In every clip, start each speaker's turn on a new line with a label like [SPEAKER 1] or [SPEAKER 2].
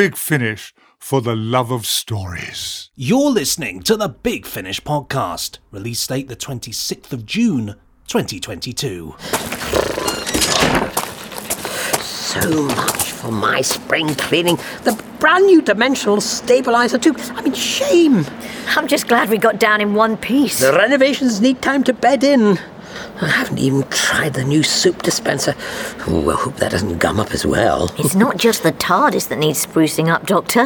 [SPEAKER 1] Big Finish for the love of stories.
[SPEAKER 2] You're listening to the Big Finish podcast. Release date the 26th of June, 2022.
[SPEAKER 3] So much for my spring cleaning. The brand new dimensional stabilizer, too. I mean, shame.
[SPEAKER 4] I'm just glad we got down in one piece.
[SPEAKER 3] The renovations need time to bed in. I haven't even tried the new soup dispenser. Oh, I hope that doesn't gum up as well.
[SPEAKER 4] It's not just the TARDIS that needs sprucing up, Doctor.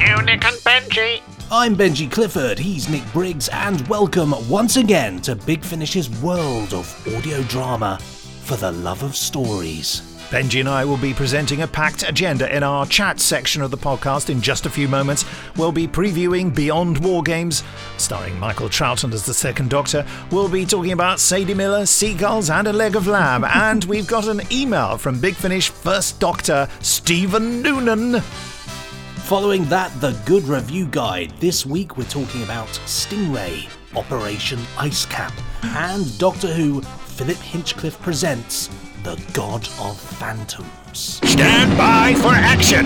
[SPEAKER 5] You, Nick and Benji.
[SPEAKER 2] I'm Benji Clifford, he's Nick Briggs, and welcome once again to Big Finish's world of audio drama for the love of stories.
[SPEAKER 6] Benji and I will be presenting a packed agenda in our chat section of the podcast in just a few moments. We'll be previewing Beyond War Games, starring Michael Troughton as the Second Doctor. We'll be talking about Sadie Miller, seagulls, and a leg of lamb. and we've got an email from Big Finish First Doctor Stephen Noonan.
[SPEAKER 2] Following that, the good review guide. This week we're talking about Stingray, Operation Ice Cap, and Doctor Who, Philip Hinchcliffe presents The God of Phantoms.
[SPEAKER 5] Stand by for action.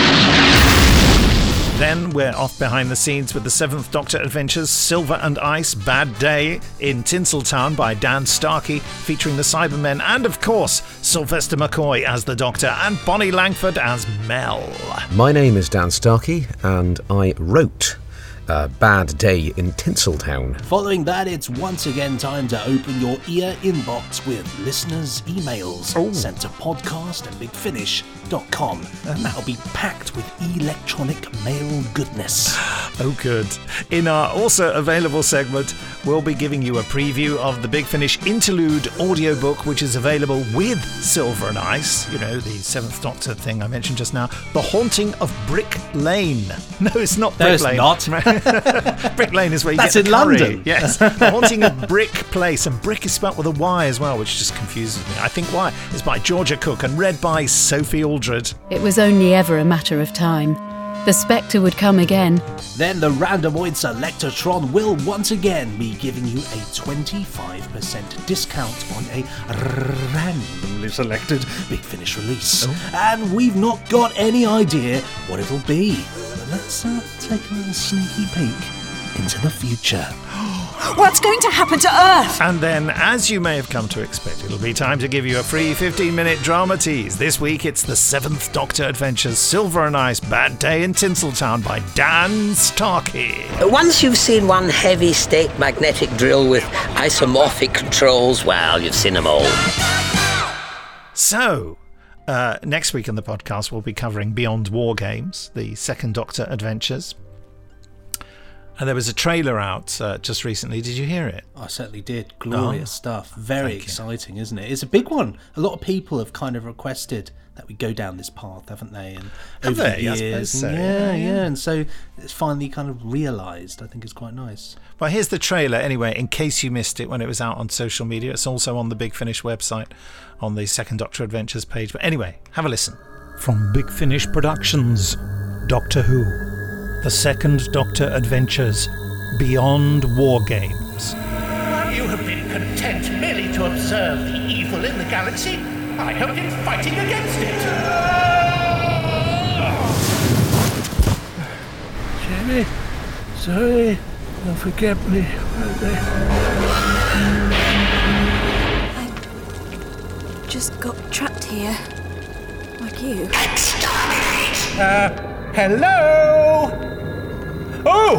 [SPEAKER 6] Then we're off behind the scenes with the Seventh Doctor Adventures Silver and Ice Bad Day in Tinseltown by Dan Starkey, featuring the Cybermen, and of course, Sylvester McCoy as the Doctor and Bonnie Langford as Mel.
[SPEAKER 7] My name is Dan Starkey, and I wrote uh, Bad Day in Tinseltown.
[SPEAKER 2] Following that, it's once again time to open your ear inbox with listeners' emails sent to podcast at bigfinish.com. And that'll be packed with electronic mail goodness.
[SPEAKER 6] Oh, good. In our also available segment, we'll be giving you a preview of the Big Finish interlude audiobook, which is available with Silver and Ice, you know, the Seventh Doctor thing I mentioned just now. The Haunting of Brick Lane. No, it's not
[SPEAKER 2] No,
[SPEAKER 6] Brick
[SPEAKER 2] it's
[SPEAKER 6] Lane.
[SPEAKER 2] not.
[SPEAKER 6] Brick Lane is where you
[SPEAKER 2] That's
[SPEAKER 6] get the
[SPEAKER 2] in
[SPEAKER 6] curry.
[SPEAKER 2] London.
[SPEAKER 6] Yes. The Haunting of Bryck Place. And Brick is spelt with a Y as well, which just confuses me. I think why. It's by Georgia Cook and read by Sophie Aldred.
[SPEAKER 8] It was only ever a matter of time. The Spectre would come again.
[SPEAKER 2] Then the Randomoid Selectortron will once again be giving you a 25% discount on a randomly selected Big Finish release. And we've not got any idea what it'll be. But let's uh, take a little sneaky peek into the future.
[SPEAKER 9] What's going to happen to Earth?
[SPEAKER 6] And then, as you may have come to expect, it'll be time to give you a free 15 minute drama tease. This week it's the Seventh Doctor Adventures Silver and Ice Bad Day in Tinseltown by Dan Starkey.
[SPEAKER 3] Once you've seen one heavy state magnetic drill with isomorphic controls, well, you've seen them all.
[SPEAKER 6] So, uh, next week on the podcast, we'll be covering Beyond War Games, the Second Doctor Adventures. And there was a trailer out uh, just recently. Did you hear it?
[SPEAKER 2] I certainly did. Glorious
[SPEAKER 6] Oh,
[SPEAKER 2] stuff. Very
[SPEAKER 6] thank you.
[SPEAKER 2] exciting, isn't it? It's a big one. A lot of people have kind of requested that we go down this path, haven't they? And
[SPEAKER 6] Have
[SPEAKER 2] over
[SPEAKER 6] they?
[SPEAKER 2] the years,
[SPEAKER 6] suppose
[SPEAKER 2] and
[SPEAKER 6] so,
[SPEAKER 2] yeah,
[SPEAKER 6] yeah,
[SPEAKER 2] yeah,
[SPEAKER 6] yeah.
[SPEAKER 2] And so it's finally kind of realised. I think it's quite nice.
[SPEAKER 6] Well, here's the trailer anyway, in case you missed it when it was out on social media. It's also on the Big Finish website on the Second Doctor Adventures page. But anyway, have a listen. From Big Finish Productions, Doctor Who, The Second Doctor Adventures, Beyond War Games.
[SPEAKER 5] You have been content merely to observe the evil in the galaxy. I have been fighting against it.
[SPEAKER 10] Jamie, sorry, don't forget me.
[SPEAKER 9] I just got trapped here. Like you. Exterminate!
[SPEAKER 5] Uh, hello? Oh!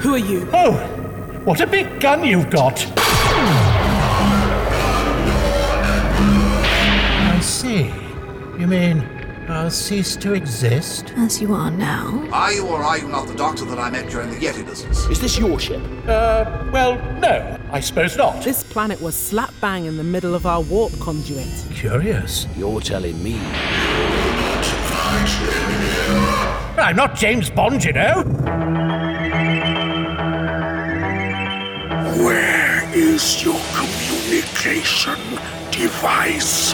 [SPEAKER 9] Who are you?
[SPEAKER 5] Oh! What a big gun you've got! I see. You mean I'll cease to exist?
[SPEAKER 9] As you are now.
[SPEAKER 11] Are you or are you not the doctor that I met during the Yeti business?
[SPEAKER 10] Is this your ship?
[SPEAKER 5] Uh, well, no, I suppose not.
[SPEAKER 12] This planet was slap bang in the middle of our warp conduit.
[SPEAKER 5] Curious.
[SPEAKER 10] You're telling me.
[SPEAKER 5] I'm not James Bond, you know.
[SPEAKER 10] Where is your communication device?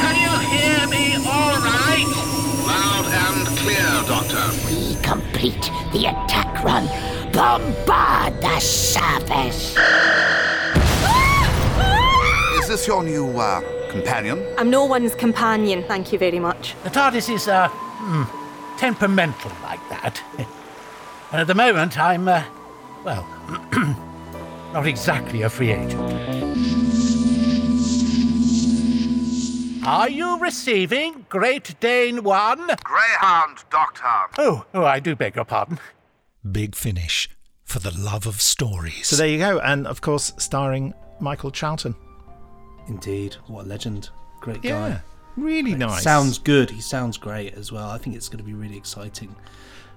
[SPEAKER 5] Can you hear me all right?
[SPEAKER 11] Loud and clear, Doctor.
[SPEAKER 3] We complete the attack run. Bombard the Savage!
[SPEAKER 11] Office. Is this your new uh, companion?
[SPEAKER 9] I'm no one's companion, thank you very much.
[SPEAKER 5] The TARDIS is, uh, hmm, temperamental like that. and at the moment, I'm, uh, well, not exactly a free agent. Are you receiving Great Dane 1?
[SPEAKER 11] Greyhound, Doctor.
[SPEAKER 5] Oh, oh, I do beg your pardon.
[SPEAKER 6] Big finish for the love of stories. So there you go, and of course, starring Michael Troughton.
[SPEAKER 2] Indeed, what a legend. Great guy.
[SPEAKER 6] Yeah, really nice.
[SPEAKER 2] Sounds good. He sounds great as well. I think it's going to be really exciting.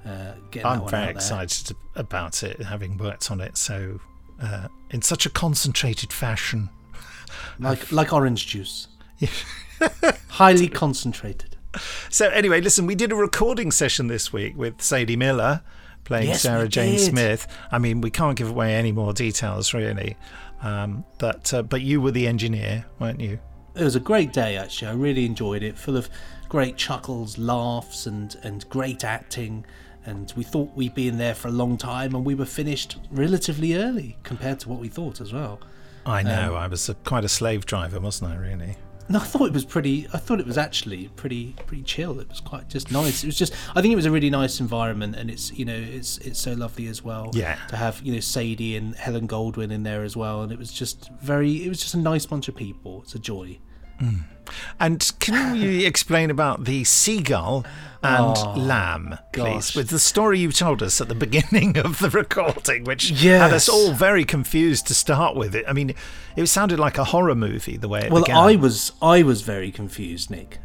[SPEAKER 2] Uh, getting
[SPEAKER 6] I'm very excited about it, having worked on it so uh, in such a concentrated fashion.
[SPEAKER 2] Like like orange juice. Highly concentrated.
[SPEAKER 6] So anyway, listen, we did a recording session this week with Sadie Miller playing
[SPEAKER 2] Yes,
[SPEAKER 6] Sarah Jane
[SPEAKER 2] did.
[SPEAKER 6] Smith. I mean, we can't give away any more details really, um, but uh, but you were the engineer, weren't you?
[SPEAKER 2] It was a great day actually. I really enjoyed it, full of great chuckles, laughs, and and great acting. And we thought we'd be in there for a long time, and we were finished relatively early compared to what we thought as well.
[SPEAKER 6] I know.
[SPEAKER 2] Um,
[SPEAKER 6] I was a, quite a slave driver, wasn't I? Really.
[SPEAKER 2] No, I thought it was pretty. I thought it was actually pretty pretty chill. It was quite just nice. It was just. I think it was a really nice environment, and it's you know it's it's so lovely as well.
[SPEAKER 6] Yeah.
[SPEAKER 2] To have you know Sadie and Helen Goldwyn in there as well, and it was just very. It was just a nice bunch of people. It's a joy.
[SPEAKER 6] Mm. And can you explain about the seagull and
[SPEAKER 2] Oh,
[SPEAKER 6] lamb, please,
[SPEAKER 2] gosh.
[SPEAKER 6] with the story you told us at the beginning of the recording, which had
[SPEAKER 2] Yes.
[SPEAKER 6] us all very confused to start with. It, I mean, it sounded like a horror movie the way it
[SPEAKER 2] Well,
[SPEAKER 6] began.
[SPEAKER 2] I was I was very confused, Nick,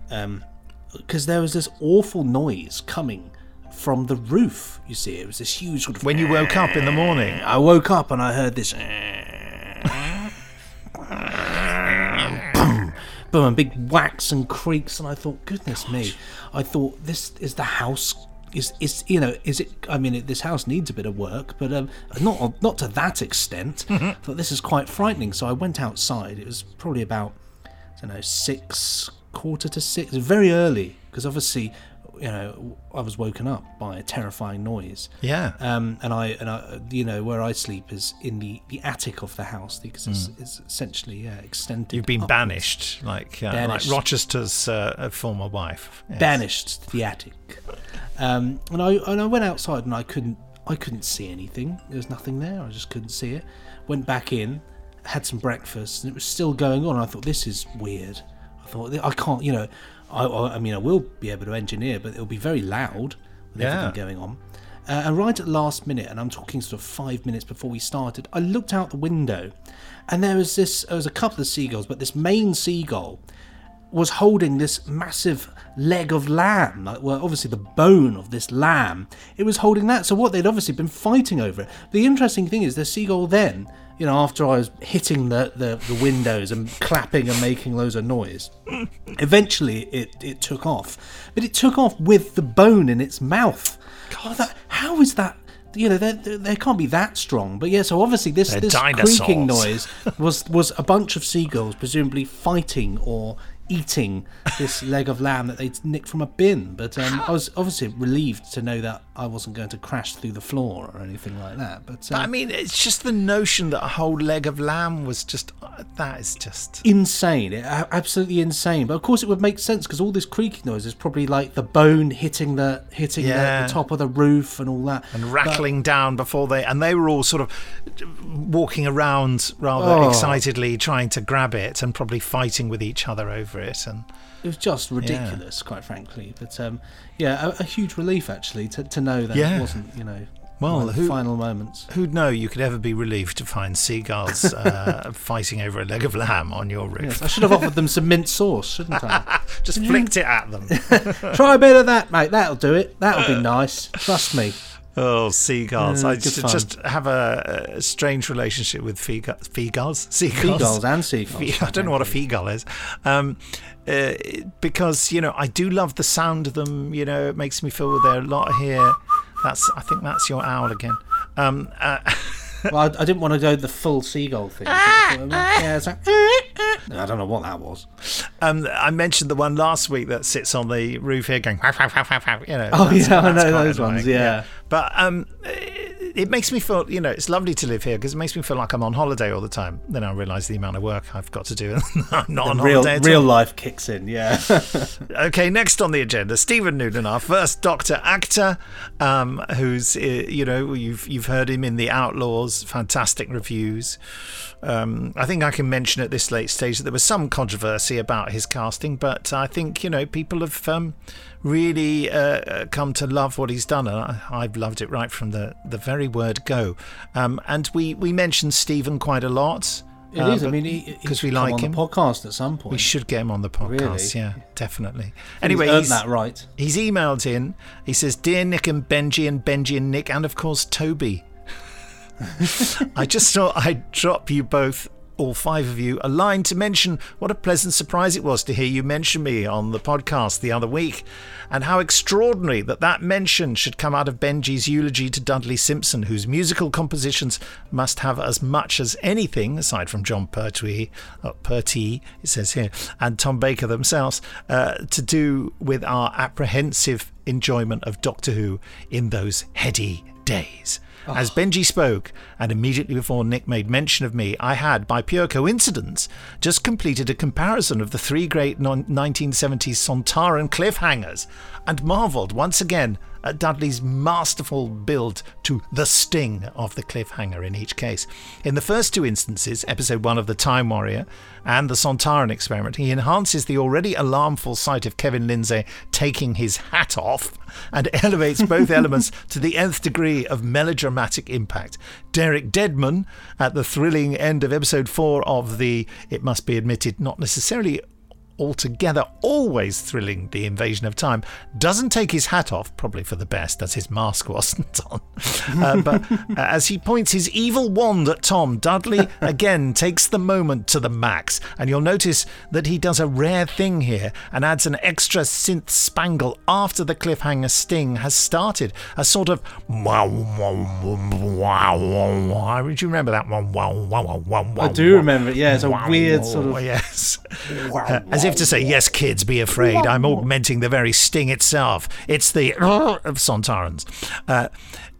[SPEAKER 2] because there was this awful noise coming from the roof. You see, it was this huge sort of.
[SPEAKER 6] when you woke up in the morning.
[SPEAKER 2] I woke up and I heard this. Boom, big whacks and creaks, and I thought, goodness me, I thought this is the house. Is, is you know is it I mean it, this house needs a bit of work but um, not not to that extent. I thought this is quite frightening. So I went outside. It was probably about I don't know six quarter to six very early because obviously you know I was woken up by a terrifying noise
[SPEAKER 6] Yeah.
[SPEAKER 2] um, and I and I, you know, where I sleep is in the, the attic of the house because it's, it's essentially yeah extended.
[SPEAKER 6] You've been
[SPEAKER 2] upwards.
[SPEAKER 6] banished, like uh,
[SPEAKER 2] Banished.
[SPEAKER 6] like Rochester's uh, former wife. Yes.
[SPEAKER 2] banished to the attic. Um, and I and I went outside and I couldn't I couldn't see anything. There was nothing there. I just couldn't see it. Went back in, had some breakfast, and it was still going on. I thought this is weird. I thought I can't, you know, I I mean I will be able to engineer, but it'll be very loud with
[SPEAKER 6] Yeah.
[SPEAKER 2] everything going on. Uh, and right at the last minute, and I'm talking sort of five minutes before we started, I looked out the window, and there was this. There was a couple of seagulls, but this main seagull was holding this massive leg of lamb. like, Well, obviously the bone of this lamb. It was holding that. So what they'd obviously been fighting over it. The interesting thing is the seagull then, you know, after I was hitting the, the, the windows and clapping and making loads of noise, eventually it, it took off. But it took off with the bone in its mouth. God, thought, how is that? You know, they can't be that strong. But yeah, so obviously this
[SPEAKER 6] They're
[SPEAKER 2] this
[SPEAKER 6] dinosaurs.
[SPEAKER 2] creaking noise was was a bunch of seagulls presumably fighting or eating this leg of lamb that they'd nicked from a bin. But um, I was obviously relieved to know that I wasn't going to crash through the floor or anything like that. But,
[SPEAKER 6] But
[SPEAKER 2] uh,
[SPEAKER 6] I mean, it's just the notion that a whole leg of lamb was just uh, that is just
[SPEAKER 2] insane, it- absolutely insane. But of course, it would make sense because all this creaking noise is probably like the bone hitting the hitting the,
[SPEAKER 6] Yeah.
[SPEAKER 2] the top of the roof and all that.
[SPEAKER 6] and
[SPEAKER 2] But-
[SPEAKER 6] rattling down before they and they were all sort of walking around rather
[SPEAKER 2] Oh.
[SPEAKER 6] excitedly trying to grab it and probably fighting with each other over it and
[SPEAKER 2] It was just ridiculous, quite frankly. But um, yeah, a, a huge relief actually to, to know that
[SPEAKER 6] Yeah.
[SPEAKER 2] it wasn't, you know,
[SPEAKER 6] Well,
[SPEAKER 2] the
[SPEAKER 6] who-
[SPEAKER 2] final moments.
[SPEAKER 6] who'd know you could ever be relieved to find seagulls uh, fighting over a leg of lamb on your roof
[SPEAKER 2] Yes, I should have offered them some mint sauce, shouldn't I?
[SPEAKER 6] just flicked it at them
[SPEAKER 2] Try a bit of that, mate. That'll do it. That'll be nice. Trust me.
[SPEAKER 6] Oh, seagulls!
[SPEAKER 2] Uh,
[SPEAKER 6] I just, just have a, a strange relationship with feegulls, seagulls,
[SPEAKER 2] Seagulls and seagulls,
[SPEAKER 6] Fe- I don't know what a feagull is, um, uh, because you know I do love the sound of them. You know, it makes me feel there are a lot here. That's I think that's your owl again. Um, uh,
[SPEAKER 2] Well, I, I didn't want to go the full seagull thing. yeah, it's like, I don't know what that was.
[SPEAKER 6] um, I mentioned the one last week that sits on the roof here going. You know.
[SPEAKER 2] Oh, yeah, I know those ones,
[SPEAKER 6] annoying,
[SPEAKER 2] yeah.
[SPEAKER 6] But um, uh, it makes me feel, you know, it's lovely to live here because it makes me feel like I'm on holiday all the time. Then I realise the amount of work I've got to do. I'm not on
[SPEAKER 2] real,
[SPEAKER 6] holiday.
[SPEAKER 2] real
[SPEAKER 6] all.
[SPEAKER 2] life kicks in, yeah.
[SPEAKER 6] Okay, next on the agenda, Stephen Noonan, our first Doctor actor, um, who's uh, you know you've you've heard him in The Outlaws, fantastic reviews. Um, I think I can mention at this late stage that there was some controversy about his casting, but I think you know people have um, really uh, uh, come to love what he's done, and I, I've loved it right from the the very word go. Um, and we we mentioned Stephen quite a lot.
[SPEAKER 2] It
[SPEAKER 6] uh,
[SPEAKER 2] is. I mean,
[SPEAKER 6] because we like
[SPEAKER 2] on
[SPEAKER 6] him.
[SPEAKER 2] the podcast at some point.
[SPEAKER 6] We should get him on the podcast.
[SPEAKER 2] Really?
[SPEAKER 6] Yeah, definitely.
[SPEAKER 2] He's
[SPEAKER 6] Anyway,
[SPEAKER 2] earned
[SPEAKER 6] he's,
[SPEAKER 2] that right.
[SPEAKER 6] He's emailed in. He says, "Dear Nick and Benji and Benji and Nick, and of course Toby. I just thought I'd drop you both." All five of you a line to mention what a pleasant surprise it was to hear you mention me on the podcast the other week, and how extraordinary that that mention should come out of Benji's eulogy to Dudley Simpson, whose musical compositions must have as much as anything, aside from Jon Pertwee, Pertwee, it says here, and Tom Baker themselves, uh, to do with our apprehensive enjoyment of Doctor Who in those heady days. As Benji spoke, and immediately before Nick made mention of me, I had, by pure coincidence, just completed a comparison of the three great non- 1970s Sontaran cliffhangers, and marvelled once again at Dudley's masterful build to the sting of the cliffhanger in each case. In the first two instances, episode one of The Time Warrior and the Sontaran experiment, he enhances the already alarmful sight of Kevin Lindsay taking his hat off and elevates both elements to the nth degree of melodramatic impact. Derek Deadman, at the thrilling end of episode four of the, it must be admitted, not necessarily altogether always thrilling the invasion of time. Doesn't take his hat off probably for the best as his mask wasn't on. Uh, but uh, as he points his evil wand at tom dudley again takes the moment to the max. And you'll notice that he does a rare thing here and adds an extra synth spangle after the cliffhanger sting has started. A sort of wow wow wow wow wow. Do you remember that one? Wow wow wow wow
[SPEAKER 2] I do remember it, yeah, it's a
[SPEAKER 6] Wow,
[SPEAKER 2] weird sort of-
[SPEAKER 6] yes. Uh, as if to say, yes, kids, be afraid. I'm augmenting the very sting itself. It's the of Sontarans. Uh,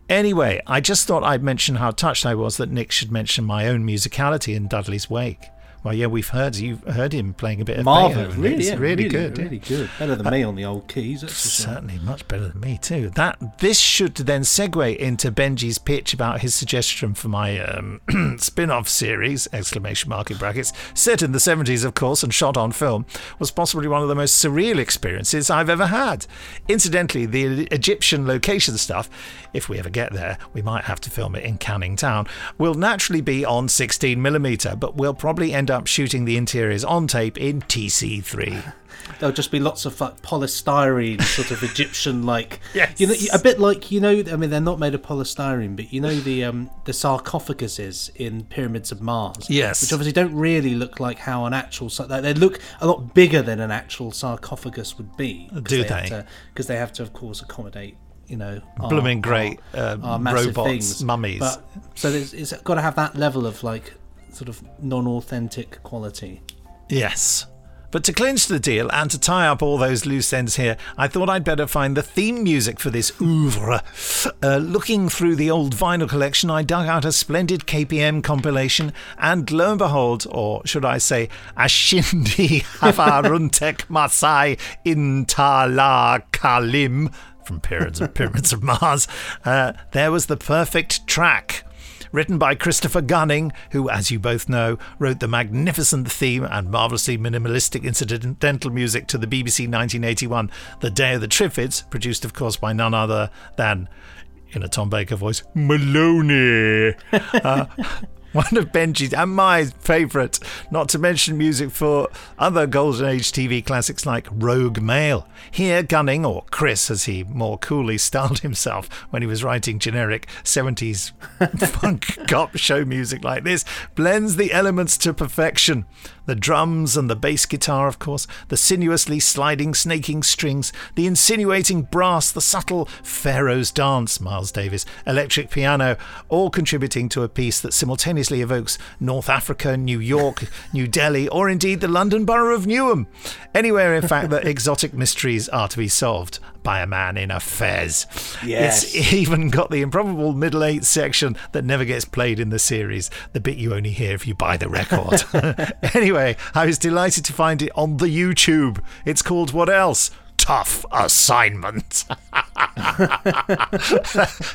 [SPEAKER 6] anyway, I just thought I'd mention how touched I was that Nick should mention my own musicality in Dudley's wake. Well, yeah, we've heard you've heard him playing a bit of Beethoven.
[SPEAKER 2] really,
[SPEAKER 6] It's
[SPEAKER 2] yeah,
[SPEAKER 6] really, good, yeah.
[SPEAKER 2] really good. Better than me on the old keys. For sure.
[SPEAKER 6] Certainly much better than me too. That this should then segue into Benji's pitch about his suggestion for my um, spin-off series exclamation mark in brackets set in the 70s of course and shot on film was possibly one of the most surreal experiences I've ever had. Incidentally, the Egyptian location stuff, if we ever get there, we might have to film it in Canning Town, will naturally be on 16mm, but we'll probably end up shooting the interiors on tape in TC3.
[SPEAKER 2] There'll just be lots of like polystyrene, sort of Egyptian like.
[SPEAKER 6] Yes.
[SPEAKER 2] You know, a bit like you know. I mean, they're not made of polystyrene, but you know the um the sarcophaguses in pyramids of Mars.
[SPEAKER 6] Yes.
[SPEAKER 2] Which obviously don't really look like how an actual. They look a lot bigger than an actual sarcophagus would be. 'cause
[SPEAKER 6] Do
[SPEAKER 2] they? Have
[SPEAKER 6] they?
[SPEAKER 2] because they have to, of course, accommodate. You know,
[SPEAKER 6] Blooming great,
[SPEAKER 2] our- our massive
[SPEAKER 6] robots,
[SPEAKER 2] things.
[SPEAKER 6] mummies.
[SPEAKER 2] But, so it's got to have that level of like sort of non-authentic quality.
[SPEAKER 6] Yes. But to clinch the deal and to tie up all those loose ends here, I thought I'd better find the theme music for this oeuvre. Uh, looking through the old vinyl collection, I dug out a splendid KPM compilation, and lo and behold, or should I say, Ashindi Havaruntek Masai Intala Kalim from Pyramids of, Pyramids of Mars, uh, there was the perfect track written by Christopher Gunning, who, as you both know, wrote the magnificent theme and marvellously minimalistic incidental music to the BBC 1981 The Day of the Triffids, produced, of course, by none other than, in a Tom Baker voice, Maloney. Uh, one of Benji's and my favourite, not to mention music for other Golden Age TV classics like Rogue Male. Here, Gunning, or Chris as he more coolly styled himself when he was writing generic 70s funk cop show music like this, blends the elements to perfection. The drums and the bass guitar, of course, the sinuously sliding, snaking strings, the insinuating brass, the subtle Pharaoh's dance, Miles Davis, electric piano, all contributing to a piece that simultaneously evokes North Africa, New York, New Delhi, or indeed the London borough of Newham. Anywhere, in fact, that exotic mysteries are to be solved by a man in a fez.
[SPEAKER 2] Yes.
[SPEAKER 6] It's even got the improbable middle eight section that never gets played in the series, the bit you only hear if you buy the record. anyway, I was delighted to find it on the YouTube. It's called what else? Tough assignment.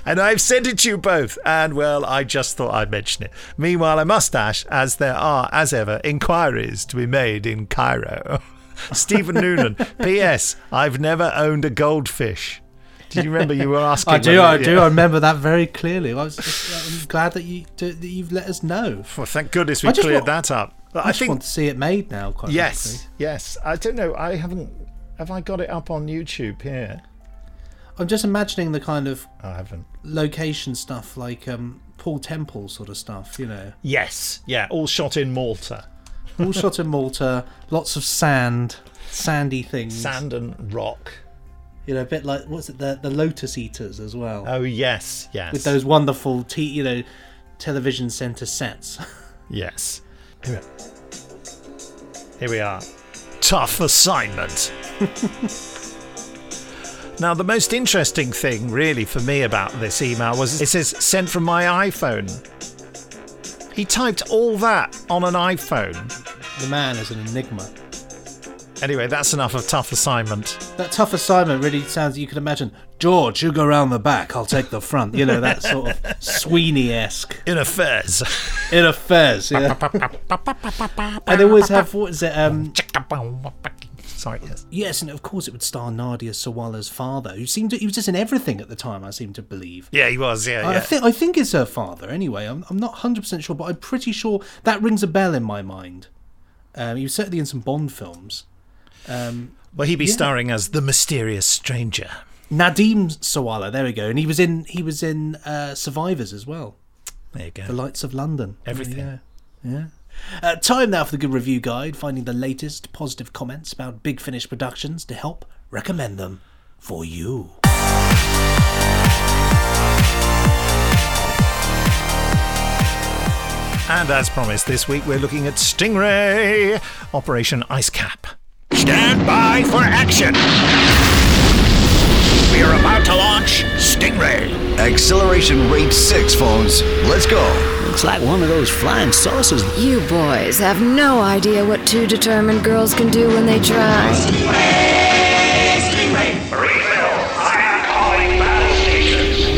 [SPEAKER 6] and I've sent it to you both, and well, I just thought I'd mention it. Meanwhile, I must dash, as there are, as ever, inquiries to be made in Cairo. Stephen Noonan. P.S. I've never owned a goldfish. Did you remember you were asking?
[SPEAKER 2] I do, I do.
[SPEAKER 6] yeah.
[SPEAKER 2] I remember that very clearly. I was just, I'm glad that you that you've let us know.
[SPEAKER 6] Well, thank goodness we cleared
[SPEAKER 2] want-
[SPEAKER 6] that up.
[SPEAKER 2] I,
[SPEAKER 6] I
[SPEAKER 2] just
[SPEAKER 6] think
[SPEAKER 2] want to see it made now. Quite
[SPEAKER 6] yes, yes. I don't know. I haven't. Have I got it up on YouTube here?
[SPEAKER 2] I'm just imagining the kind of
[SPEAKER 6] I haven't.
[SPEAKER 2] location stuff like um, Paul Temple sort of stuff. You know,
[SPEAKER 6] Yes, yeah. All shot in Malta.
[SPEAKER 2] All shot in Malta, lots of sand, sandy things,
[SPEAKER 6] Sand and rock.
[SPEAKER 2] You know, a bit like what's it, the the Lotus Eaters as well.
[SPEAKER 6] Oh yes, yes.
[SPEAKER 2] with those wonderful, t- you know, television center sets.
[SPEAKER 6] Yes. Here we- Here we are. Tough assignment. now, the most interesting thing, really, for me about this email was it says sent from my iPhone. He typed all that on an iPhone.
[SPEAKER 2] the man is an enigma.
[SPEAKER 6] Anyway, that's enough of tough assignment.
[SPEAKER 2] That tough assignment really sounds. You can imagine George, you go round the back. I'll take the front. You know that sort of Sweeney esque
[SPEAKER 6] in a fez.
[SPEAKER 2] In a fez, yeah. and they always have what is it? Um,
[SPEAKER 6] Sorry, yes.
[SPEAKER 2] yes, and of course it would star Nadia Sawalha's father, who seemed to, he was just in everything at the time. I seem to believe.
[SPEAKER 6] Yeah, he was. Yeah,
[SPEAKER 2] I
[SPEAKER 6] yeah.
[SPEAKER 2] think I think it's her father. Anyway, I'm I'm not hundred percent sure, but I'm pretty sure that rings a bell in my mind. Um, he was certainly in some Bond films. Um,
[SPEAKER 6] Well, he'd be
[SPEAKER 2] yeah.
[SPEAKER 6] starring as the mysterious stranger.
[SPEAKER 2] Nadim Sawalha. There we go. And he was in he was in uh, Survivors as well.
[SPEAKER 6] There you go.
[SPEAKER 2] The Lights of London.
[SPEAKER 6] Everything.
[SPEAKER 2] Yeah. Uh, time now for the good review guide, finding the latest positive comments about Big Finish Productions to help recommend them for you.
[SPEAKER 6] And as promised, this week we're looking at Stingray Operation Ice Cap.
[SPEAKER 13] Stand by for action. We are about to launch Stingray.
[SPEAKER 14] Acceleration rate 6, phones. Let's go.
[SPEAKER 15] Looks like one of those flying saucers.
[SPEAKER 16] You boys have no idea what two determined girls can do when they try.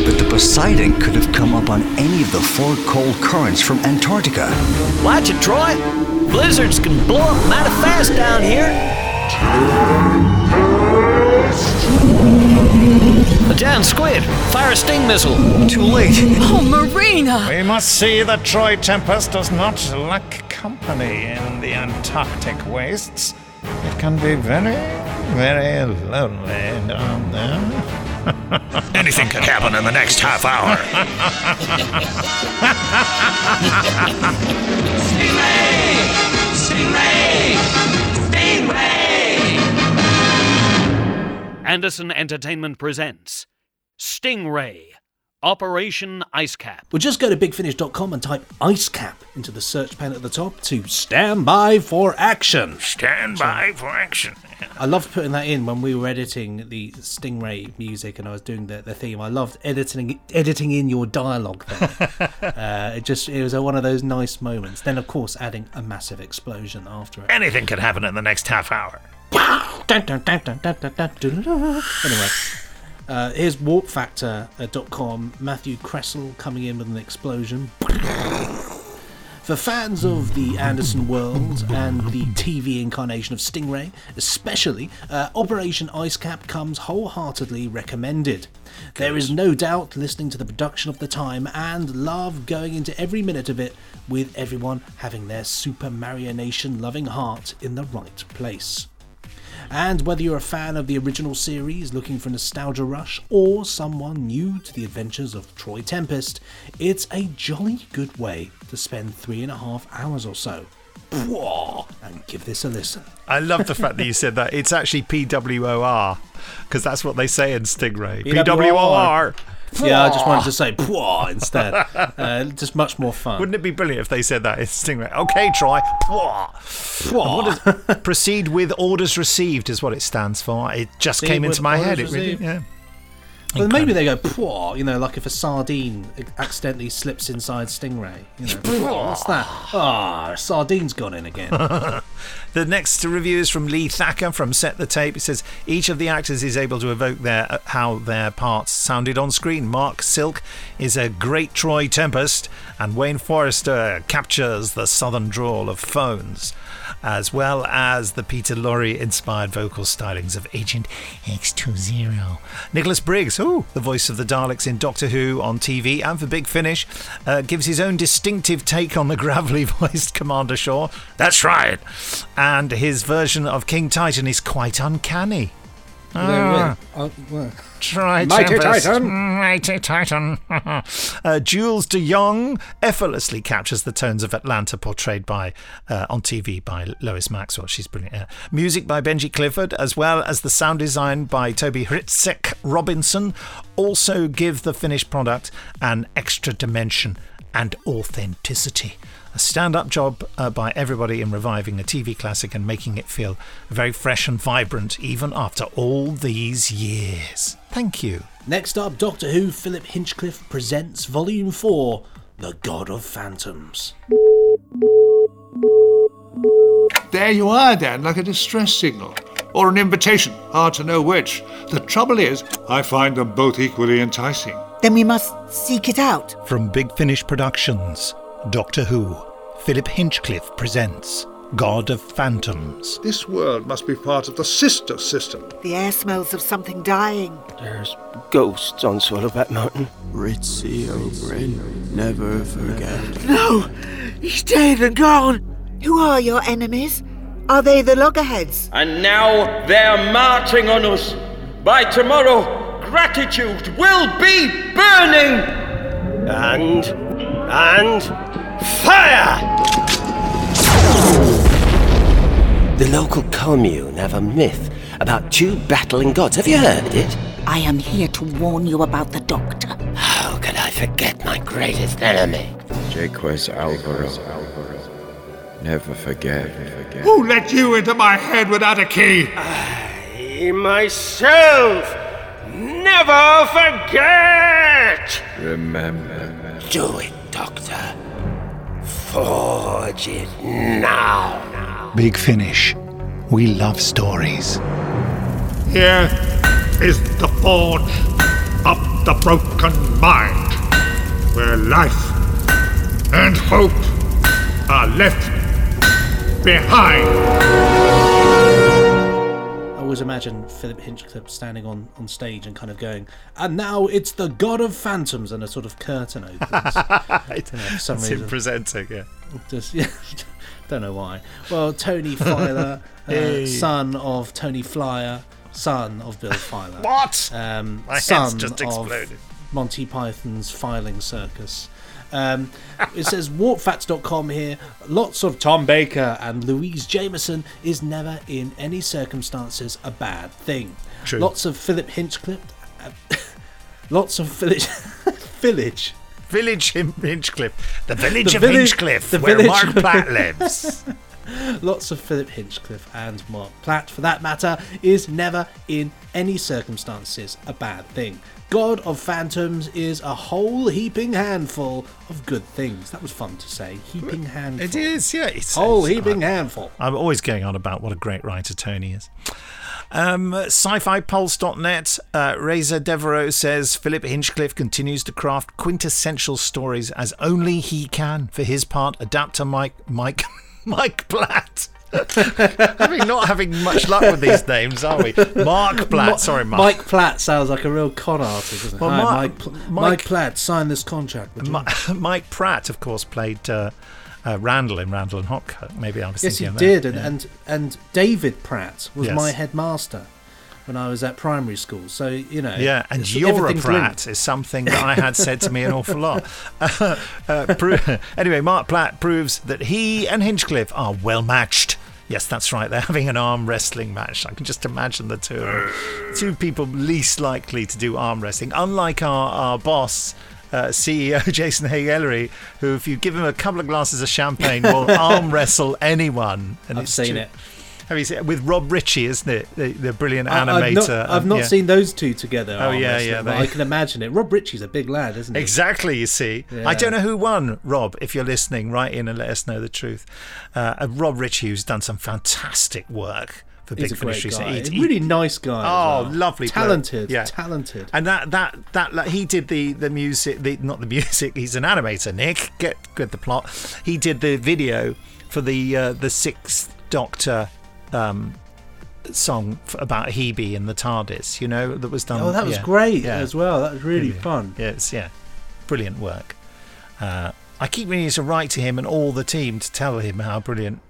[SPEAKER 14] But the Poseidon could have come up on any of the four cold currents from Antarctica.
[SPEAKER 15] Watch it, Troy. Blizzards can blow up mighty fast down here. A giant squid. Fire a sting missile.
[SPEAKER 14] Too late.
[SPEAKER 16] Oh, Marina!
[SPEAKER 6] We must see that Troy Tempest does not lack company in the Antarctic wastes. It can be very, very lonely down there.
[SPEAKER 13] Anything could happen in the next half hour.
[SPEAKER 17] Anderson Entertainment presents Stingray Operation Ice Cap.
[SPEAKER 2] Well, just go to bigfinish.com and type ice cap into the search pane at the top to stand by for action.
[SPEAKER 13] Stand by for action.
[SPEAKER 2] I loved putting that in when we were editing the Stingray music and I was doing the, the theme. I loved editing editing in your dialogue there. uh, it just it was a, one of those nice moments. Then, of course, adding a massive explosion after it.
[SPEAKER 13] Anything could happen in the next half hour.
[SPEAKER 2] Anyway, uh, here's warpfactor.com. Matthew Cressel coming in with an explosion. For fans of the Anderson world and the TV incarnation of Stingray, especially, uh, Operation Icecap comes wholeheartedly recommended. There is no doubt listening to the production of the time and love going into every minute of it, with everyone having their Supermarionation loving heart in the right place. And whether you're a fan of the original series looking for nostalgia rush or someone new to the adventures of Troy Tempest, it's a jolly good way to spend three and a half hours or so. And give this a listen.
[SPEAKER 6] I love the fact that you said that. It's actually PWOR, because that's what they say in Stingray.
[SPEAKER 2] PWOR. Yeah, I just wanted to say "pwah" instead. Uh, just much more fun.
[SPEAKER 6] Wouldn't it be brilliant if they said that in Stingray? Okay, try Pwah.
[SPEAKER 2] Pwah.
[SPEAKER 6] Does- proceed with orders received is what it stands for. It just
[SPEAKER 2] Proceed
[SPEAKER 6] came into my head. It really,
[SPEAKER 2] received. Maybe they go "pwah," you know, like if a sardine accidentally slips inside Stingray. You know, "Pwah, what's that? Ah, a sardine's gone in again.
[SPEAKER 6] the next review is from Lee Thacker from Set the Tape. It says each of the actors is able to evoke their uh, how their parts sounded on screen. Marc Silk is a great Troy Tempest, and Wayne Forester captures the southern drawl of Phones, as well as the Peter Lorre inspired vocal stylings of Agent X20. Nicholas Briggs, ooh, the voice of the Daleks in Doctor Who on TV and for Big Finish, uh, gives his own distinctive take on the gravelly voiced Commander Shaw. That's right. And his version of King Titan is quite uncanny. Ah.
[SPEAKER 2] Uh,
[SPEAKER 6] Try
[SPEAKER 2] Mighty
[SPEAKER 6] Tempest.
[SPEAKER 2] Titan.
[SPEAKER 6] Mighty Titan. uh, Jules de Jong effortlessly captures the tones of Atlanta portrayed by uh, on TV by Lois Maxwell. She's brilliant. Yeah. Music by Benji Clifford, as well as the sound design by Toby Hrycek Robinson, also give the finished product an extra dimension and authenticity. A stand up job uh, by everybody in reviving a TV classic and making it feel very fresh and vibrant, even after all these years. Thank you.
[SPEAKER 2] Next up, Doctor Who Philip Hinchcliffe presents Volume 4 The God of Phantoms.
[SPEAKER 10] There you are, Dan, like a distress signal. Or an invitation, hard to know which. The trouble is, I find them both equally enticing.
[SPEAKER 18] Then we must seek it out.
[SPEAKER 6] From Big Finish Productions, Doctor Who, Philip Hinchcliffe presents God of Phantoms.
[SPEAKER 10] This world must be part of the sister system.
[SPEAKER 18] The air smells of something dying.
[SPEAKER 19] There's ghosts on Swallowback Mountain. Ritzy O'Brien, never forget.
[SPEAKER 18] No! He's dead and gone! Who are your enemies? Are they the loggerheads?
[SPEAKER 20] And now they're marching on us. By tomorrow, gratitude will be burning!
[SPEAKER 19] And. and. fire! The local commune have a myth about two battling gods. Have you heard it?
[SPEAKER 18] I am here to warn you about the Doctor.
[SPEAKER 19] How could I forget my greatest enemy?
[SPEAKER 21] Jaquez Alvaro. Never forget.
[SPEAKER 10] Who let you into my head without a key?
[SPEAKER 19] I myself never forget!
[SPEAKER 21] Remember.
[SPEAKER 19] Do it, Doctor. Forge it now.
[SPEAKER 6] Big Finish. We love stories.
[SPEAKER 10] Here is the forge of the broken mind, where life and hope are left behind.
[SPEAKER 2] Always imagine Philip Hinchcliffe standing on, on stage and kind of going, and now it's the God of Phantoms, and a sort of curtain opens. You know, some
[SPEAKER 6] That's him
[SPEAKER 2] reason.
[SPEAKER 6] presenting, yeah.
[SPEAKER 2] Just yeah, don't know why. Well, Tony Fyler, uh, son of Tony Flyer, son of Bill Filer.
[SPEAKER 6] What?
[SPEAKER 2] Um,
[SPEAKER 6] My head's
[SPEAKER 2] son
[SPEAKER 6] just
[SPEAKER 2] of
[SPEAKER 6] exploded.
[SPEAKER 2] Monty Python's Filing Circus. Um, it says warpfacts.com here. Lots of Tom Baker and Louise Jameson is never in any circumstances a bad thing.
[SPEAKER 6] True.
[SPEAKER 2] Lots of Philip Hinchcliffe. Uh, lots of village. village.
[SPEAKER 6] Village Hin- Hinchcliffe. The village
[SPEAKER 2] The
[SPEAKER 6] of
[SPEAKER 2] village-
[SPEAKER 6] Hinchcliffe,
[SPEAKER 2] the
[SPEAKER 6] where
[SPEAKER 2] village-
[SPEAKER 6] Marc Platt lives.
[SPEAKER 2] Lots of Philip Hinchcliffe and Marc Platt, for that matter, is never in any circumstances a bad thing. God of Phantoms is a whole heaping handful of good things. That was fun to say. Heaping handful.
[SPEAKER 6] It is, yeah. It's,
[SPEAKER 2] Whole
[SPEAKER 6] it's-
[SPEAKER 2] heaping
[SPEAKER 6] I-
[SPEAKER 2] handful.
[SPEAKER 6] I'm always going on about what a great writer Tony is. Um, Sci-Fi-Pulse.net, uh, Razor Devereaux says Philip Hinchcliffe continues to craft quintessential stories as only he can. For his part, adapter Mike Mike Mike Platt. Having not having much luck with these names, are we? Marc Platt.
[SPEAKER 2] Ma-
[SPEAKER 6] sorry, Marc.
[SPEAKER 2] Mike Platt sounds like a real con artist, doesn't it?
[SPEAKER 6] Well,
[SPEAKER 2] Hi,
[SPEAKER 6] Ma-
[SPEAKER 2] Mike, Pl-
[SPEAKER 6] Mike-
[SPEAKER 2] Mike Platt, signed this contract. you?
[SPEAKER 6] Mike Pratt, of course, played uh, uh, Randall in Randall and Hopkirk. Maybe I was
[SPEAKER 2] Yes, he
[SPEAKER 6] thinking of
[SPEAKER 2] did,
[SPEAKER 6] that.
[SPEAKER 2] and,
[SPEAKER 6] yeah.
[SPEAKER 2] and and David Pratt was
[SPEAKER 6] Yes.
[SPEAKER 2] my headmaster when I was at primary school. So you know,
[SPEAKER 6] Yeah, and you're a Pratt is something that I had said to me an awful lot. Uh, pro- anyway, Marc Platt proves that he and Hinchcliffe are well matched. Yes, that's right. They're having an arm wrestling match. I can just imagine the two of them. Two people least likely to do arm wrestling. Unlike our, our boss, uh, CEO Jason Haig-Ellery, who, if you give him a couple of glasses of champagne, will arm wrestle anyone. And
[SPEAKER 2] I've
[SPEAKER 6] it's
[SPEAKER 2] seen it.
[SPEAKER 6] Have you seen? With Rob Ritchie, isn't it? The, the brilliant animator.
[SPEAKER 2] I've not, I've not
[SPEAKER 6] yeah.
[SPEAKER 2] seen those two together.
[SPEAKER 6] Oh, yeah,
[SPEAKER 2] wrestling,
[SPEAKER 6] yeah, they-
[SPEAKER 2] I can imagine it. Rob Ritchie's a big lad, isn't he?
[SPEAKER 6] Exactly, you see.
[SPEAKER 2] Yeah.
[SPEAKER 6] I don't know who won, Rob. If you're listening, write in and let us know the truth. Uh, uh, Rob Ritchie, who's done some fantastic work for Big Finish
[SPEAKER 2] great
[SPEAKER 6] recently.
[SPEAKER 2] guy.
[SPEAKER 6] He-
[SPEAKER 2] really nice guy.
[SPEAKER 6] Oh,
[SPEAKER 2] well.
[SPEAKER 6] lovely, bloke.
[SPEAKER 2] talented,
[SPEAKER 6] Yeah.
[SPEAKER 2] talented.
[SPEAKER 6] And that that that like, he did the the music, the, not the music. He's an animator. Nick, get get the plot. He did the video for the uh, the Sixth Doctor. Um, song f- about Hebe and the TARDIS, you know, that was done.
[SPEAKER 2] Oh, that was
[SPEAKER 6] yeah.
[SPEAKER 2] great
[SPEAKER 6] Yeah.
[SPEAKER 2] as well. That was really fun.
[SPEAKER 6] Yeah, it's yeah, brilliant work. Uh, I keep meaning to write to him and all the team to tell him how brilliant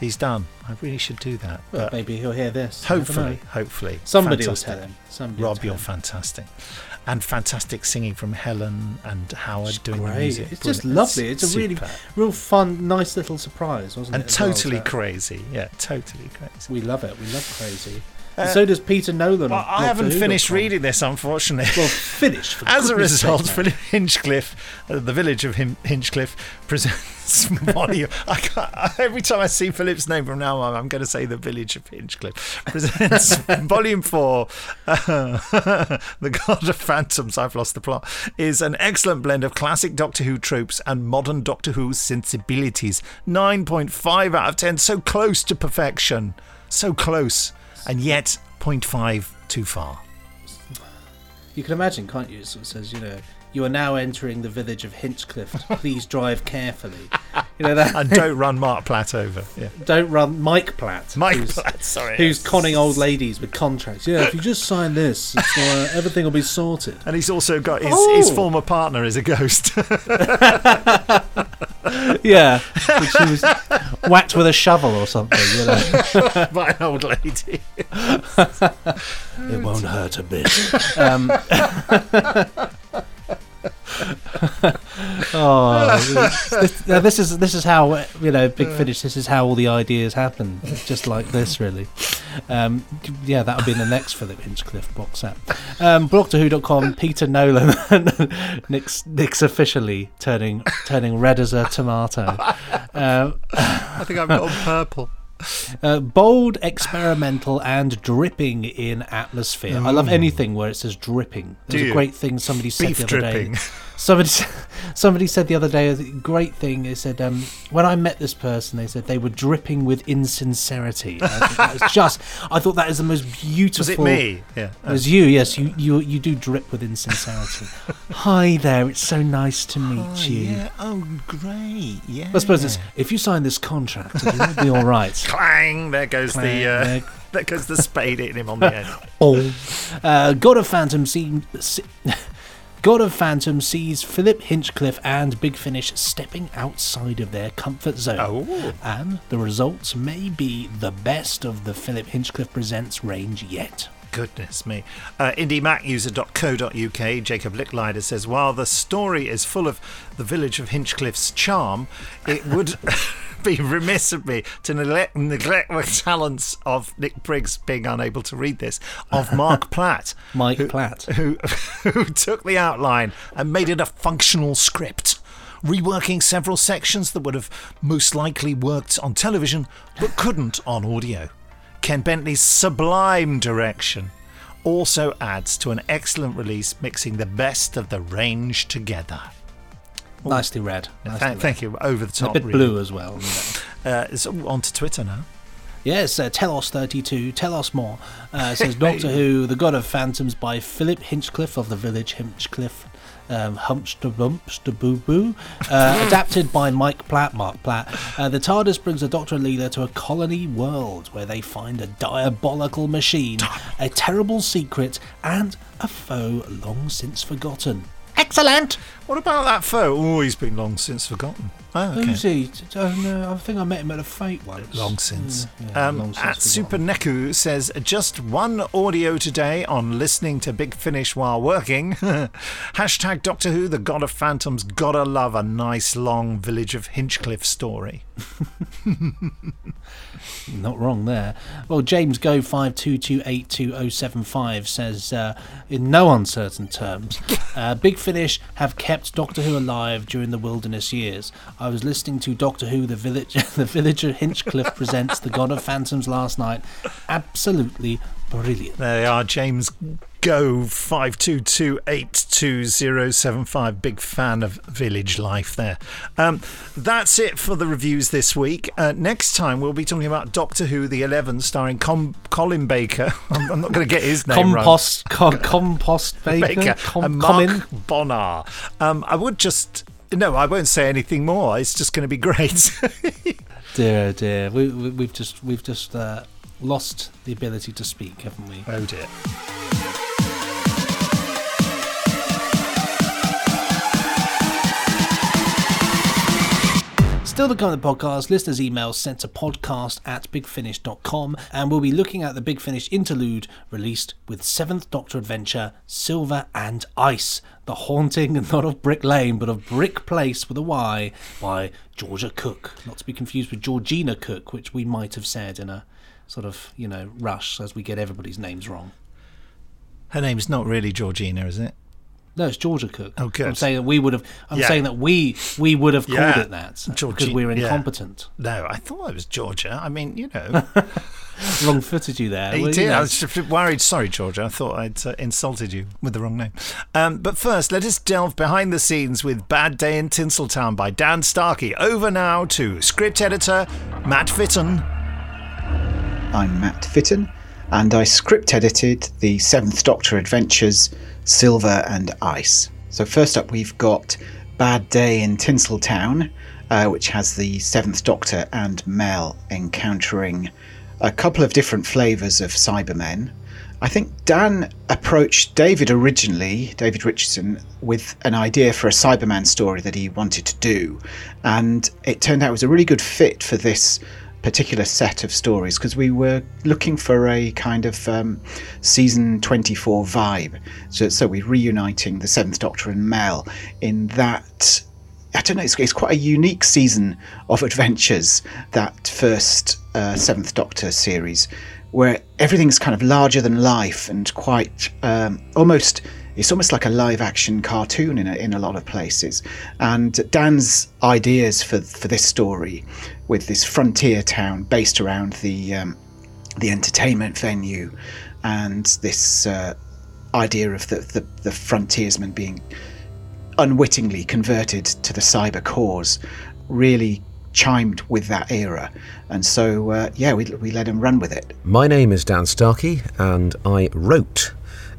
[SPEAKER 6] he's done. I really should do that.
[SPEAKER 2] Well,
[SPEAKER 6] but
[SPEAKER 2] maybe he'll hear this.
[SPEAKER 6] Hopefully, hopefully,
[SPEAKER 2] Somebody
[SPEAKER 6] Fantastic.
[SPEAKER 2] will tell him. Somebody
[SPEAKER 6] Rob,
[SPEAKER 2] tell
[SPEAKER 6] you're
[SPEAKER 2] him.
[SPEAKER 6] fantastic, and fantastic singing from Helen and Howard doing the music.
[SPEAKER 2] It's just
[SPEAKER 6] Brilliant.
[SPEAKER 2] lovely. It's a really, real fun, nice little surprise, wasn't
[SPEAKER 6] and
[SPEAKER 2] it? well?
[SPEAKER 6] totally
[SPEAKER 2] So-
[SPEAKER 6] crazy. Yeah, totally crazy.
[SPEAKER 2] We love it. We love crazy.
[SPEAKER 6] Uh,
[SPEAKER 2] so does Peter Nolan.
[SPEAKER 6] Well, I haven't finished reading this, unfortunately.
[SPEAKER 2] Well, finish. For
[SPEAKER 6] As a result. Philip Hinchcliffe, uh, the village of Hin- Hinchcliffe, presents volume. I can't, every time I see Philip's name from now on, I'm going to say the village of Hinchcliffe presents volume four. uh, the God of Phantoms. I've lost the plot. Is an excellent blend of classic Doctor Who tropes and modern Doctor Who sensibilities. Nine point five out of ten. So close to perfection. So close, and yet 0.5 too far.
[SPEAKER 2] You can imagine, can't you? It sort of says, you know, you are now entering the village of Hinchcliffe. Please drive carefully. You know that.
[SPEAKER 6] and don't run Marc Platt over. Yeah.
[SPEAKER 2] Don't run Mike Platt.
[SPEAKER 6] Mike
[SPEAKER 2] who's-
[SPEAKER 6] Platt, sorry,
[SPEAKER 2] Who's
[SPEAKER 6] yes.
[SPEAKER 2] conning old ladies with contracts. Yeah, if you just sign this, it's, uh, everything will be sorted.
[SPEAKER 6] And he's also got his,
[SPEAKER 2] Oh.
[SPEAKER 6] his former partner is a ghost.
[SPEAKER 2] yeah, which he was whacked with a shovel or something. You know,
[SPEAKER 6] by an old lady.
[SPEAKER 2] it won't hurt a bit. Um, oh, this, this is this is how you know Big Finish. This is how all the ideas happen, just like this, really. Um, yeah, that'll be in the next Philip Hinchcliffe box set. Um, BlogToWho.com, Peter Nolan, Nick's Nick's officially turning turning red as a tomato. Um,
[SPEAKER 6] I think I've got purple.
[SPEAKER 2] Uh, bold, experimental, and dripping in atmosphere. I love anything where it says dripping. There's a great thing somebody said
[SPEAKER 6] Beef
[SPEAKER 2] the other
[SPEAKER 6] dripping.
[SPEAKER 2] day. Somebody, somebody said the other day a great thing. They said um, when I met this person, they said they were dripping with insincerity. I think that was just. I thought that is the most beautiful.
[SPEAKER 6] Was it me? Yeah.
[SPEAKER 2] it was you. Yes, you you you do drip with insincerity. Hi there. It's so nice to meet you.
[SPEAKER 6] Yeah. Oh, great. Yeah.
[SPEAKER 2] I suppose it's if you sign this contract, it'll be all right.
[SPEAKER 6] Clang! There goes
[SPEAKER 2] Clang,
[SPEAKER 6] the uh,
[SPEAKER 2] there-
[SPEAKER 6] there goes the spade hitting him on the head.
[SPEAKER 2] Oh. Uh, God of Phantom see, see- God of Phantom sees Philip Hinchcliffe and Big Finish stepping outside of their comfort zone.
[SPEAKER 6] Oh.
[SPEAKER 2] And the results may be the best of the Philip Hinchcliffe Presents range yet.
[SPEAKER 6] Goodness me. Uh, IndieMacUser.co.uk, Jacob Licklider says, while the story is full of the village of Hinchcliffe's charm, it would be remiss of me to neglect, neglect the talents of Nick Briggs being unable to read this, of Marc Platt.
[SPEAKER 2] Mike
[SPEAKER 6] who,
[SPEAKER 2] Platt.
[SPEAKER 6] Who, who took the outline and made it a functional script. Reworking several sections that would have most likely worked on television but couldn't on audio. Ken Bentley's sublime direction also adds to an excellent release, mixing the best of the range together.
[SPEAKER 2] Nicely read.
[SPEAKER 6] Yeah,
[SPEAKER 2] Nicely
[SPEAKER 6] thank,
[SPEAKER 2] read.
[SPEAKER 6] thank you. Over the top.
[SPEAKER 2] A bit
[SPEAKER 6] really.
[SPEAKER 2] blue as well.
[SPEAKER 6] Uh, it's on to Twitter now.
[SPEAKER 2] Yes, uh, Telos32, tell us more. Uh, says Doctor Who, The God of Phantoms by Philip Hinchcliffe of the village Hinchcliffe. Um, Humpster Bumpster Boo Boo. Uh, adapted by Mike Platt, Marc Platt. Uh, the TARDIS brings the Doctor and Leela to a colony world where they find a diabolical machine, a terrible secret, and a foe long since forgotten. Excellent!
[SPEAKER 6] What about that foe? Oh, he's been long since forgotten. Oh, okay.
[SPEAKER 2] Who's he? Oh, no, I think I met him at a fete once.
[SPEAKER 6] Long since.
[SPEAKER 2] Yeah,
[SPEAKER 6] um,
[SPEAKER 2] long since
[SPEAKER 6] at. Super Neku says just one audio today on listening to Big Finish while working. Hashtag Doctor Who, the God of Phantoms. Gotta love a nice long Village of Hinchcliffe story.
[SPEAKER 2] Not wrong there. Well, James Go five two two eight two zero seven five says, uh, in no uncertain terms, uh, Big Finish have kept Doctor Who alive during the wilderness years. I was listening to Doctor Who, the village, the Villager Hinchcliffe presents the God of Phantoms last night. Absolutely brilliant.
[SPEAKER 6] There they are, James Go five two two eight two zero seven five. Big fan of Village Life there. Um, that's it for the reviews this week. Uh, next time we'll be talking about Doctor Who the Eleven, starring Com- Colin Baker. I'm, I'm not going to get his name
[SPEAKER 2] Compost,
[SPEAKER 6] right.
[SPEAKER 2] co- compost baker,
[SPEAKER 6] Baker
[SPEAKER 2] com-
[SPEAKER 6] and Mark
[SPEAKER 2] common.
[SPEAKER 6] Bonnar. Um, I would just no, I won't say anything more. It's just going to be great.
[SPEAKER 2] Dear, dear, we, we, we've just we've just uh, lost the ability to speak, haven't we?
[SPEAKER 6] Oh dear.
[SPEAKER 2] Still to come the podcast, listeners' emails sent to podcast at bigfinish.com, and we'll be looking at the Big Finish interlude released with Seventh Doctor Adventure, Silver and Ice, the haunting not of Brick Lane, but of Bryck Place with a Y by Georgia Cook. Not to be confused with Georgina Cook, which we might have said in a sort of, you know, rush as we get everybody's names wrong.
[SPEAKER 6] Her name's not really Georgina, is it?
[SPEAKER 2] No, it's Georgia Cook.
[SPEAKER 6] Oh, good.
[SPEAKER 2] I'm saying that we would have. I'm
[SPEAKER 6] Yeah.
[SPEAKER 2] saying that we we would have called
[SPEAKER 6] Yeah.
[SPEAKER 2] it that because
[SPEAKER 6] Georgi-
[SPEAKER 2] we're
[SPEAKER 6] yeah.
[SPEAKER 2] incompetent.
[SPEAKER 6] No, I thought it was Georgia. I mean, you know.
[SPEAKER 2] Wrong footed you there.
[SPEAKER 6] He
[SPEAKER 2] Well, you know,
[SPEAKER 6] I was worried. Sorry, Georgia. I thought I'd uh, insulted you with the wrong name. Um, but first, let us delve behind the scenes with Bad Day in Tinseltown by Dan Starkey. Over now to script editor Matt Fitton.
[SPEAKER 22] I'm Matt Fitton, and I script edited the Seventh Doctor Adventures Silver and Ice. So, first up, we've got Bad Day in Tinseltown, uh, which has the Seventh Doctor and Mel encountering a couple of different flavours of Cybermen. I think Dan approached David originally, David Richardson, with an idea for a Cyberman story that he wanted to do. And it turned out it was a really good fit for this particular set of stories because we were looking for a kind of um, season 24 vibe. So, so we're reuniting the Seventh Doctor and Mel in that. I don't know, it's, it's quite a unique season of adventures, that first uh, Seventh Doctor series, where everything's kind of larger than life and quite um, almost it's almost like a live action cartoon in a, in a lot of places. And Dan's ideas for for this story, with this frontier town based around the um, the entertainment venue, and this uh, idea of the, the the frontiersmen being unwittingly converted to the cyber cause, really chimed with that era. And so, uh, yeah, we, we let him run with it.
[SPEAKER 7] My name is Dan Starkey, and I wrote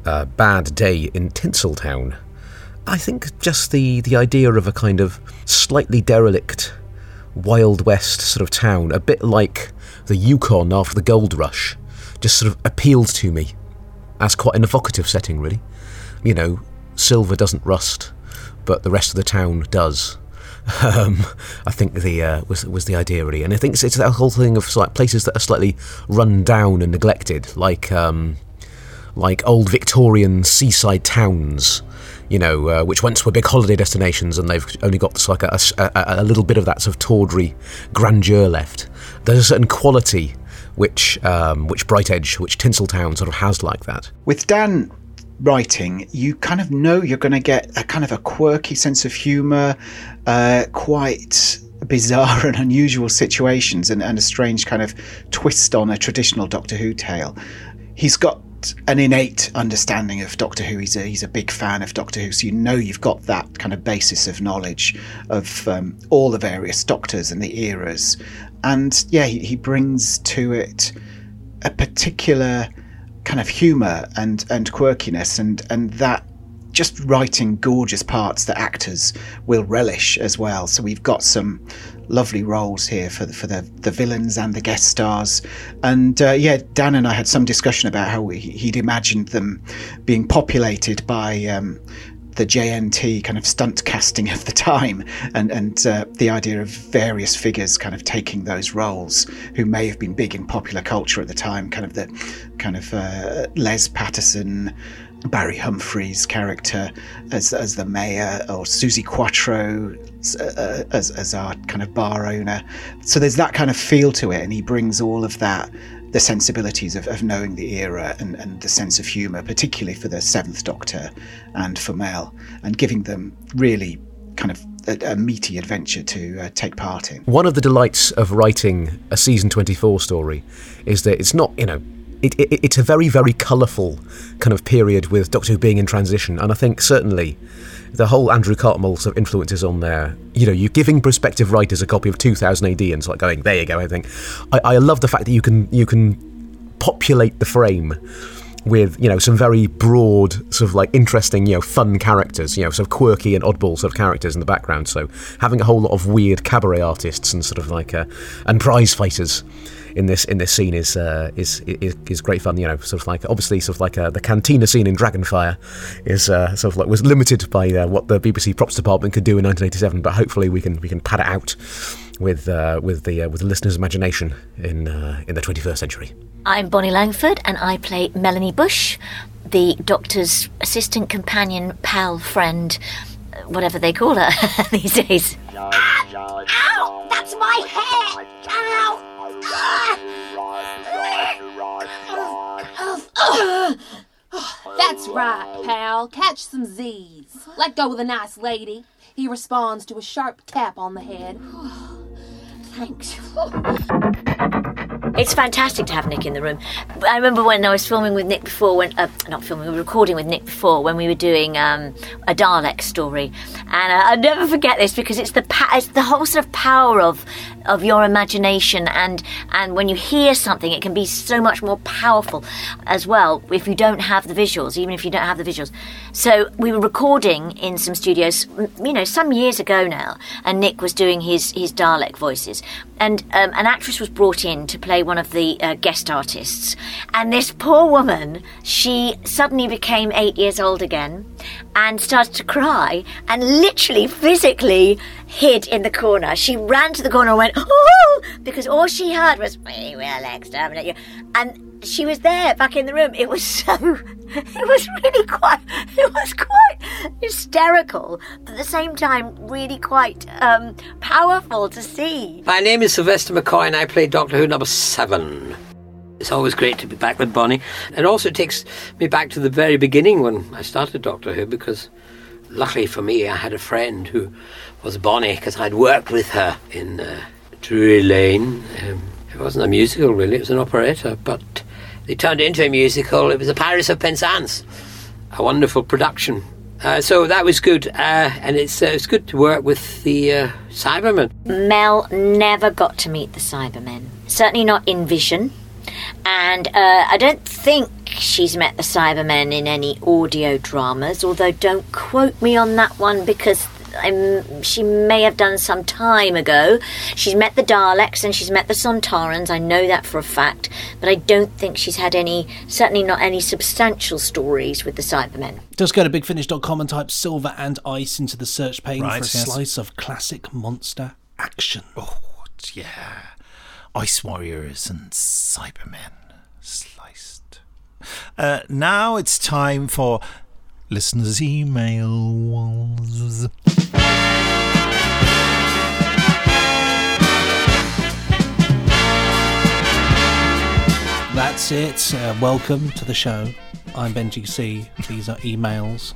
[SPEAKER 7] uh, Bad Day in Tinseltown. I think just the, the idea of a kind of slightly derelict Wild West sort of town, a bit like the Yukon after the gold rush, just sort of appealed to me as quite an evocative setting, really. You know, silver doesn't rust, but the rest of the town does. Um, I think the uh, was was the idea really, and I think it's, it's that whole thing of like places that are slightly run down and neglected, like um, like old Victorian seaside towns, you know, uh, which once were big holiday destinations, and they've only got this, like a, a, a little bit of that sort of tawdry grandeur left. There's a certain quality which um, which Bright Edge, which Tinseltown sort of has like that.
[SPEAKER 22] With Dan writing, you kind of know you're going to get a kind of a quirky sense of humour, uh, quite bizarre and unusual situations, and, and a strange kind of twist on a traditional Doctor Who tale. He's got an innate understanding of Doctor Who. He's a he's a big fan of Doctor Who, so you know you've got that kind of basis of knowledge of um, all the various Doctors and the eras. And yeah, he, he brings to it a particular kind of humour and and quirkiness, and and that just writing gorgeous parts that actors will relish as well. So we've got some lovely roles here for the, for the the villains and the guest stars. And uh, yeah, Dan and I had some discussion about how we, he'd imagined them being populated by um, the JNT kind of stunt casting of the time, and and uh, the idea of various figures kind of taking those roles who may have been big in popular culture at the time, kind of the kind of uh, Les Patterson. Barry Humphries' character as, as the mayor, or Suzi Quatro uh, as, as our kind of bar owner. So there's that kind of feel to it, and he brings all of that the sensibilities of, of knowing the era and, and the sense of humour, particularly for the Seventh Doctor and for Mel, and giving them really kind of a, a meaty adventure to uh, take part in.
[SPEAKER 7] One of the delights of writing a season 24 story is that it's not, you know, it, it, it's a very, very colourful kind of period with Doctor Who being in transition, and I think certainly the whole Andrew Cartmel sort of influences on there. You know, you're giving prospective writers a copy of 2000 AD and it's like going, there you go. I think I, I love the fact that you can you can populate the frame with you know some very broad sort of like interesting you know fun characters you know sort of quirky and oddball sort of characters in the background so having a whole lot of weird cabaret artists and sort of like uh, and prize fighters in this in this scene is, uh, is is is great fun. You know, sort of like obviously sort of like uh, the cantina scene in Dragonfire is uh, sort of like was limited by uh, what the BBC props department could do in 1987, but hopefully we can we can pad it out with uh, with the uh, with the listener's imagination in in the 21st century.
[SPEAKER 23] I'm Bonnie Langford, and I play Melanie Bush, the Doctor's assistant, companion, pal, friend, whatever they call her these days.
[SPEAKER 24] Ow! That's my hair! Ow!
[SPEAKER 25] That's right, pal. Catch some Z's. Let go of the nice lady. He responds to a sharp tap on the head. Thanks.
[SPEAKER 23] It's fantastic to have Nick in the room. I remember when I was filming with Nick before, when uh, not filming, we were recording with Nick before when we were doing um, a Dalek story, and uh, I'll never forget this because it's the pa- it's the whole sort of power of of your imagination, and and when you hear something, it can be so much more powerful as well if you don't have the visuals, even if you don't have the visuals. So we were recording in some studios, you know, some years ago now, and Nick was doing his his Dalek voices, and um, an actress was brought in to play one of the uh, guest artists. And this poor woman, she suddenly became eight years old again and started to cry and literally physically hid in the corner. She ran to the corner and went, oh, because all she heard was, we will exterminate you. And she was there back in the room. It was so, it was really quite, it was quite hysterical, but at the same time, really quite um, powerful to see.
[SPEAKER 3] My name is Sylvester McCoy and I play Doctor Who number seven. It's always great to be back with Bonnie. And also it takes me back to the very beginning when I started Doctor Who because luckily for me I had a friend who was Bonnie because I'd worked with her in uh, Drury Lane. Um, it wasn't a musical really, it was an operetta, but they turned it into a musical. It was the Pirates of Penzance, a wonderful production. Uh, so that was good, uh, and it's uh, it's good to work with the uh, Cybermen.
[SPEAKER 23] Mel never got to meet the Cybermen. Certainly not in Vision, and uh, I don't think she's met the Cybermen in any audio dramas. Although don't quote me on that one because I'm, she may have done some time ago. She's met the Daleks and she's met the Sontarans. I know that for a fact, but I don't think she's had any, certainly not any substantial stories with the Cybermen.
[SPEAKER 2] Just go to bigfinish.com and type silver and ice into the search pane
[SPEAKER 6] Right,
[SPEAKER 2] for a
[SPEAKER 6] yes.
[SPEAKER 2] slice of classic monster action.
[SPEAKER 6] Oh, yeah. Ice Warriors and Cybermen sliced. Uh, now it's time for listeners' emails.
[SPEAKER 2] That's it. Uh, welcome to the show. I'm Benji C. These are emails,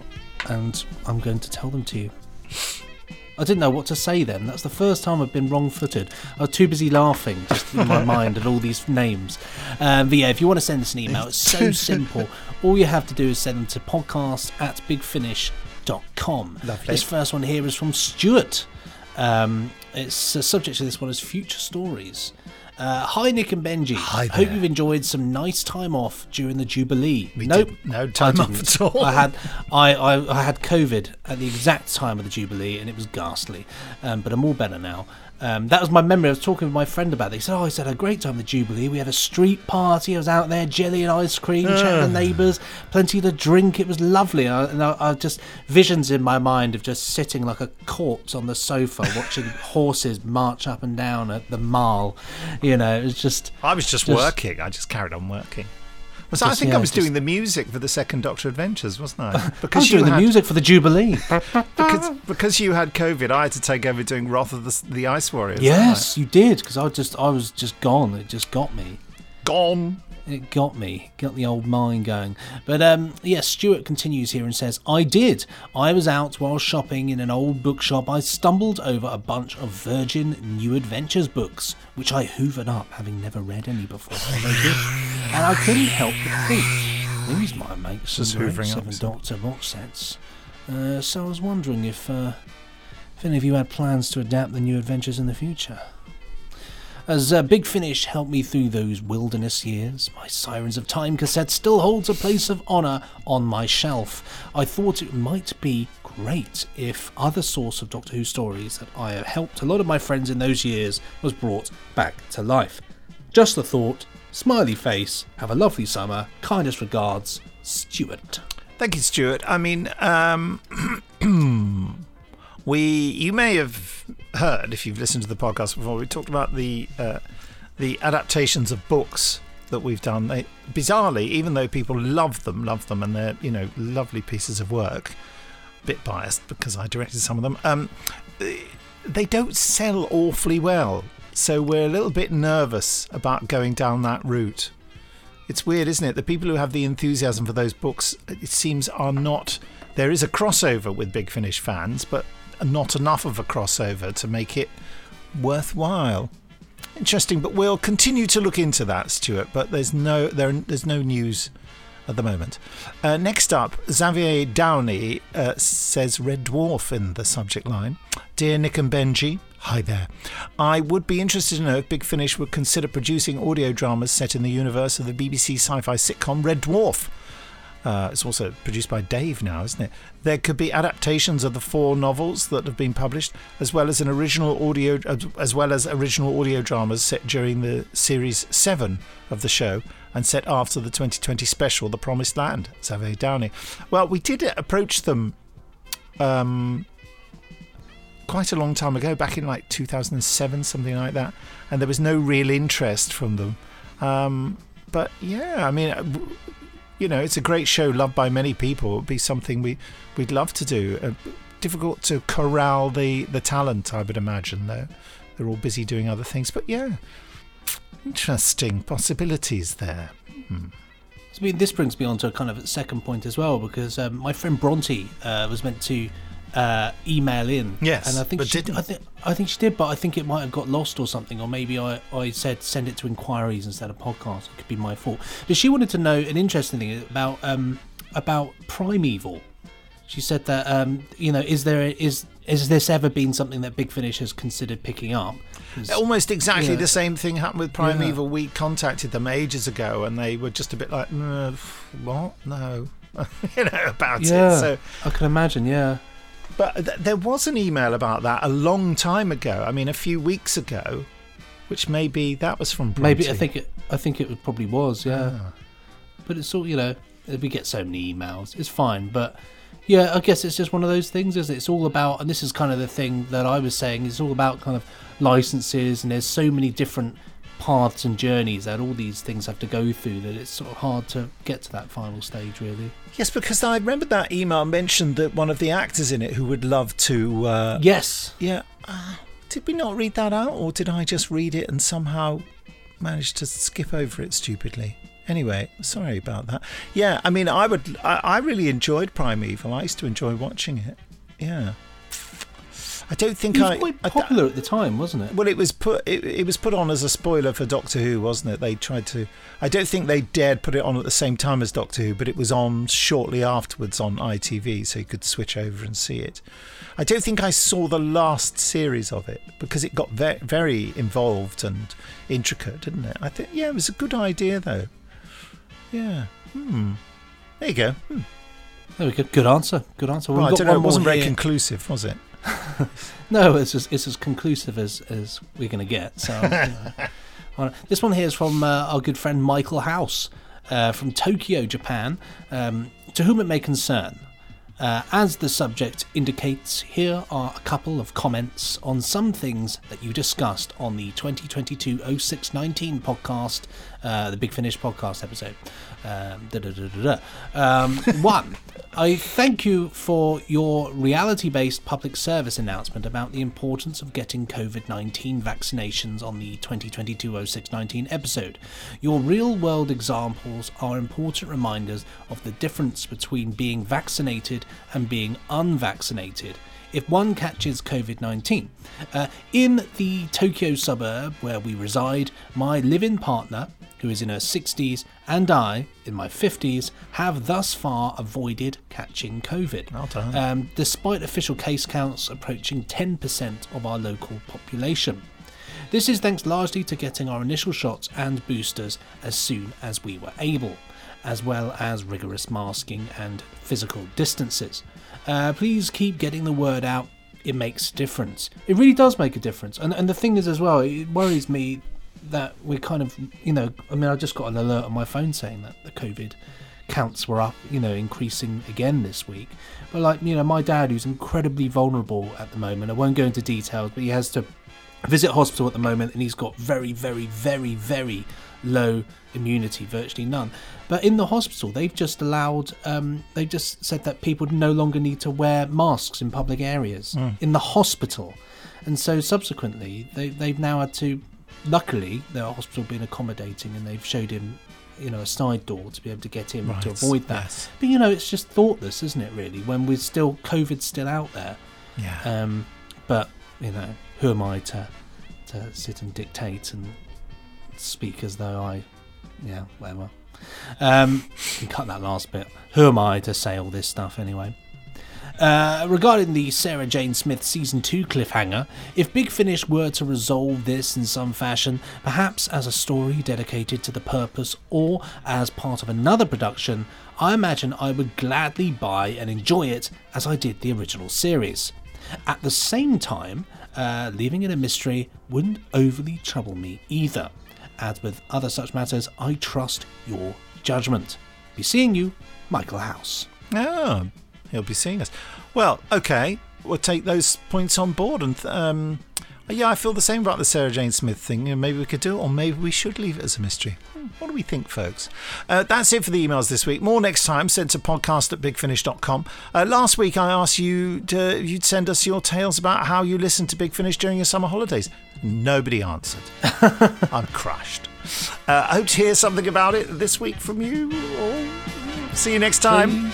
[SPEAKER 2] and I'm going to tell them to you. I didn't know what to say then. That's the first time I've been wrong footed. I was too busy laughing just in my mind at all these names. Um, but yeah, if you want to send us an email, it's so simple. All you have to do is send them to podcast at bigfinish.com.
[SPEAKER 6] Lovely.
[SPEAKER 2] This first one here is from Stuart. Um, it's the subject of this one is future stories. Uh, hi Nick and Benji. Hi Hope you've enjoyed some nice time off during the Jubilee. nope,
[SPEAKER 6] no time off at all.
[SPEAKER 2] I had I, I, I had COVID at the exact time of the Jubilee, and it was ghastly. Um, but I'm all better now. Um, that was my memory. I was talking with my friend about it. He said, "Oh, I had a great time at the Jubilee. We had a street party. I was out there, jelly and ice cream, chatting to
[SPEAKER 6] Ah.
[SPEAKER 2] neighbours, plenty to drink. It was lovely. I, and I, I just visions in my mind of just sitting like a corpse on the sofa, watching horses march up and down at the mall. You know, it was just.
[SPEAKER 6] I was just, working. I just carried on working. Was I
[SPEAKER 2] Just-
[SPEAKER 6] think
[SPEAKER 2] yeah,
[SPEAKER 6] I was
[SPEAKER 2] just-
[SPEAKER 6] doing the music for the second Doctor Adventures, wasn't I?
[SPEAKER 2] Because I was doing the music for the Jubilee.
[SPEAKER 6] because because you had COVID, I had to take over doing Wrath of the, the Ice Warriors.
[SPEAKER 2] Yes, you did because I just I was just gone. It just got me.
[SPEAKER 6] Gone.
[SPEAKER 2] It got me. Got the old mind going. But um, yes, Stuart continues here and says, "I did. I was out while shopping in an old bookshop. I stumbled over a bunch of Virgin New Adventures books, which I hoovered up, having never read any before. And I couldn't help but think these might make some great Seven. Doctor box sets. Uh, so I was wondering if." Uh, if any of you had plans to adapt the new adventures in the future. As uh, Big Finish helped me through those wilderness years, my Sirens of Time cassette still holds a place of honour on my shelf. I thought it might be great if other source of Doctor Who stories that I have helped a lot of my friends in those years was brought back to life. Just the thought. Smiley face. Have a lovely summer. Kindest regards, Stuart.
[SPEAKER 6] Thank you, Stuart. I mean, um, we you may have heard if you've listened to the podcast before. We talked about the uh, the adaptations of books that we've done. They, bizarrely, even though people love them, love them, and they're you know lovely pieces of work. Bit biased because I directed some of them. Um, they don't sell awfully well, so we're a little bit nervous about going down that route. It's weird, isn't it? The people who have the enthusiasm for those books, it seems, are not. There is a crossover with Big Finish fans, but not enough of a crossover to make it worthwhile. Interesting, but we'll continue to look into that, Stuart. But there's no there, there's no news at the moment. Uh, next up, Xavier Downey uh, says Red Dwarf in the subject line. Dear Nick and Benji, hi there. I would be interested to know if Big Finish would consider producing audio dramas set in the universe of the BBC sci fi sitcom Red Dwarf. Uh, it's also produced by Dave now, isn't it? There could be adaptations of the four novels that have been published, as well as an original audio, as well as original audio dramas set during the series seven of the show and set after the 2020 special, The Promised Land. Xavier Downey. Well, we did approach them um, quite a long time ago, back in like 2007, something like that, and there was no real interest from them. Um, but yeah, I mean, uh, you know, it's a great show, loved by many people. It would be something we we'd love to do. Uh, difficult to corral the the talent, I would imagine. Though they're all busy doing other things. But yeah, interesting possibilities there. Hmm.
[SPEAKER 2] So, I mean, this brings me on to a kind of second point as well, because um, my friend Bronte uh, was meant to uh, email in.
[SPEAKER 6] Yes,
[SPEAKER 2] and I think
[SPEAKER 6] but
[SPEAKER 2] she,
[SPEAKER 6] didn't.
[SPEAKER 2] I think I think she did, but I think it might have got lost or something, or maybe I, I said send it to inquiries instead of podcast. It could be my fault. But she wanted to know an interesting thing about um, about Primeval. She said that um, you know, is there is is this ever been something that Big Finish has considered picking up?
[SPEAKER 6] Almost exactly
[SPEAKER 2] Yeah.
[SPEAKER 6] the same thing happened with
[SPEAKER 2] Yeah.
[SPEAKER 6] Primeval. We contacted them ages ago, and they were just a bit like, "Uh, "What? No," you know about
[SPEAKER 2] Yeah,
[SPEAKER 6] it. So
[SPEAKER 2] I can imagine. Yeah.
[SPEAKER 6] But th- there was an email about that a long time ago. I mean, a few weeks ago, which maybe that was from
[SPEAKER 2] Maybe I think it. I think it probably was. Yeah.
[SPEAKER 6] Ah.
[SPEAKER 2] But it's all you know. We get so many emails. It's fine. But yeah, I guess it's just one of those things. Is it? it's all about, and this is kind of the thing that I was saying. It's all about kind of licenses, and there's so many different paths and journeys that all these things have to go through that it's sort of hard to get to that final stage. Really.
[SPEAKER 6] Yes, because I remember that email mentioned that one of the actors in it who would love to. Uh,
[SPEAKER 2] yes.
[SPEAKER 6] Yeah. Uh, did we not read that out, or did I just read it and somehow manage to skip over it stupidly? Anyway, sorry about that. Yeah, I mean, I would. I, I really enjoyed Primeval. I used to enjoy watching it. Yeah. I don't think
[SPEAKER 2] It was
[SPEAKER 6] I.
[SPEAKER 2] quite
[SPEAKER 6] I-
[SPEAKER 2] popular at the time, wasn't it?
[SPEAKER 6] well, it was put. It, it was put on as a spoiler for Doctor Who, wasn't it? They tried to. I don't think they dared put it on at the same time as Doctor Who, but it was on shortly afterwards on ITV, so you could switch over and see it. I don't think I saw the last series of it because it got ve- very involved and intricate, didn't it? I think. Yeah, it was a good idea though. Yeah. Hmm. There you go. Hmm.
[SPEAKER 2] There we go. Good answer. Good answer.
[SPEAKER 6] Well,
[SPEAKER 2] We've
[SPEAKER 6] I don't know. It wasn't very
[SPEAKER 2] here.
[SPEAKER 6] conclusive, was it?
[SPEAKER 2] no, it's as, it's as conclusive as, as we're going to get. So, you know. This one here is from uh, our good friend Michael House uh, from Tokyo, Japan. Um, to whom it may concern. Uh, as the subject indicates, here are a couple of comments on some things that you discussed on the 2022 0619 podcast, uh, the Big Finish podcast episode. Um, da, da, da, da, da. Um, one, I thank you for your reality based public service announcement about the importance of getting COVID 19 vaccinations on the 2022 0619 episode. Your real world examples are important reminders of the difference between being vaccinated and being unvaccinated if one catches COVID 19. Uh, in the Tokyo suburb where we reside, my live in partner, who is in her 60s, and I, in my 50s, have thus far avoided catching COVID.
[SPEAKER 6] Well.
[SPEAKER 2] Um, despite official case counts approaching 10% of our local population. This is thanks largely to getting our initial shots and boosters as soon as we were able, as well as rigorous masking and physical distances. Uh, please keep getting the word out. It makes a difference. It really does make a difference. And, and the thing is, as well, it worries me that we're kind of, you know, I mean, I just got an alert on my phone saying that the COVID counts were up, you know, increasing again this week. But like, you know, my dad, who's incredibly vulnerable at the moment, I won't go into details, but he has to visit hospital at the moment and he's got very, very, very, very low immunity, virtually none. But in the hospital, they've just allowed, um, they've just said that people no longer need to wear masks in public areas
[SPEAKER 6] Mm.
[SPEAKER 2] in the hospital. And so subsequently, they, they've now had to, luckily, the hospital been accommodating and they've showed him, you know, a side door to be able to get in to avoid that.
[SPEAKER 6] yes.
[SPEAKER 2] But, you know, it's just thoughtless, isn't it, really, when we're still, COVID's still out there.
[SPEAKER 6] Yeah.
[SPEAKER 2] Um, but, you know, who am I to, to sit and dictate and speak as though I, yeah, whatever. Um, can cut that last bit. Who am I to say all this stuff anyway? Uh, regarding the Sarah Jane Smith season 2 cliffhanger, if Big Finish were to resolve this in some fashion, perhaps as a story dedicated to the purpose or as part of another production, I imagine I would gladly buy and enjoy it as I did the original series. At the same time, uh, leaving it a mystery wouldn't overly trouble me either. As with other such matters, I trust your judgment. Be seeing you, Michael House.
[SPEAKER 6] Oh, he'll be seeing us. Well, okay, we'll take those points on board. And um, yeah, I feel the same about the Sarah Jane Smith thing. You know, maybe we could do it, or maybe we should leave it as a mystery. Hmm, What do we think, folks? Uh, that's it for the emails this week. More next time. Send to podcast at bigfinish.com. Uh, last week, I asked you to, you'd send us your tales about how you listened to Big Finish during your summer holidays. Nobody answered. I'm crushed. Uh, I hope to hear something about it this week from you. Or see you next time.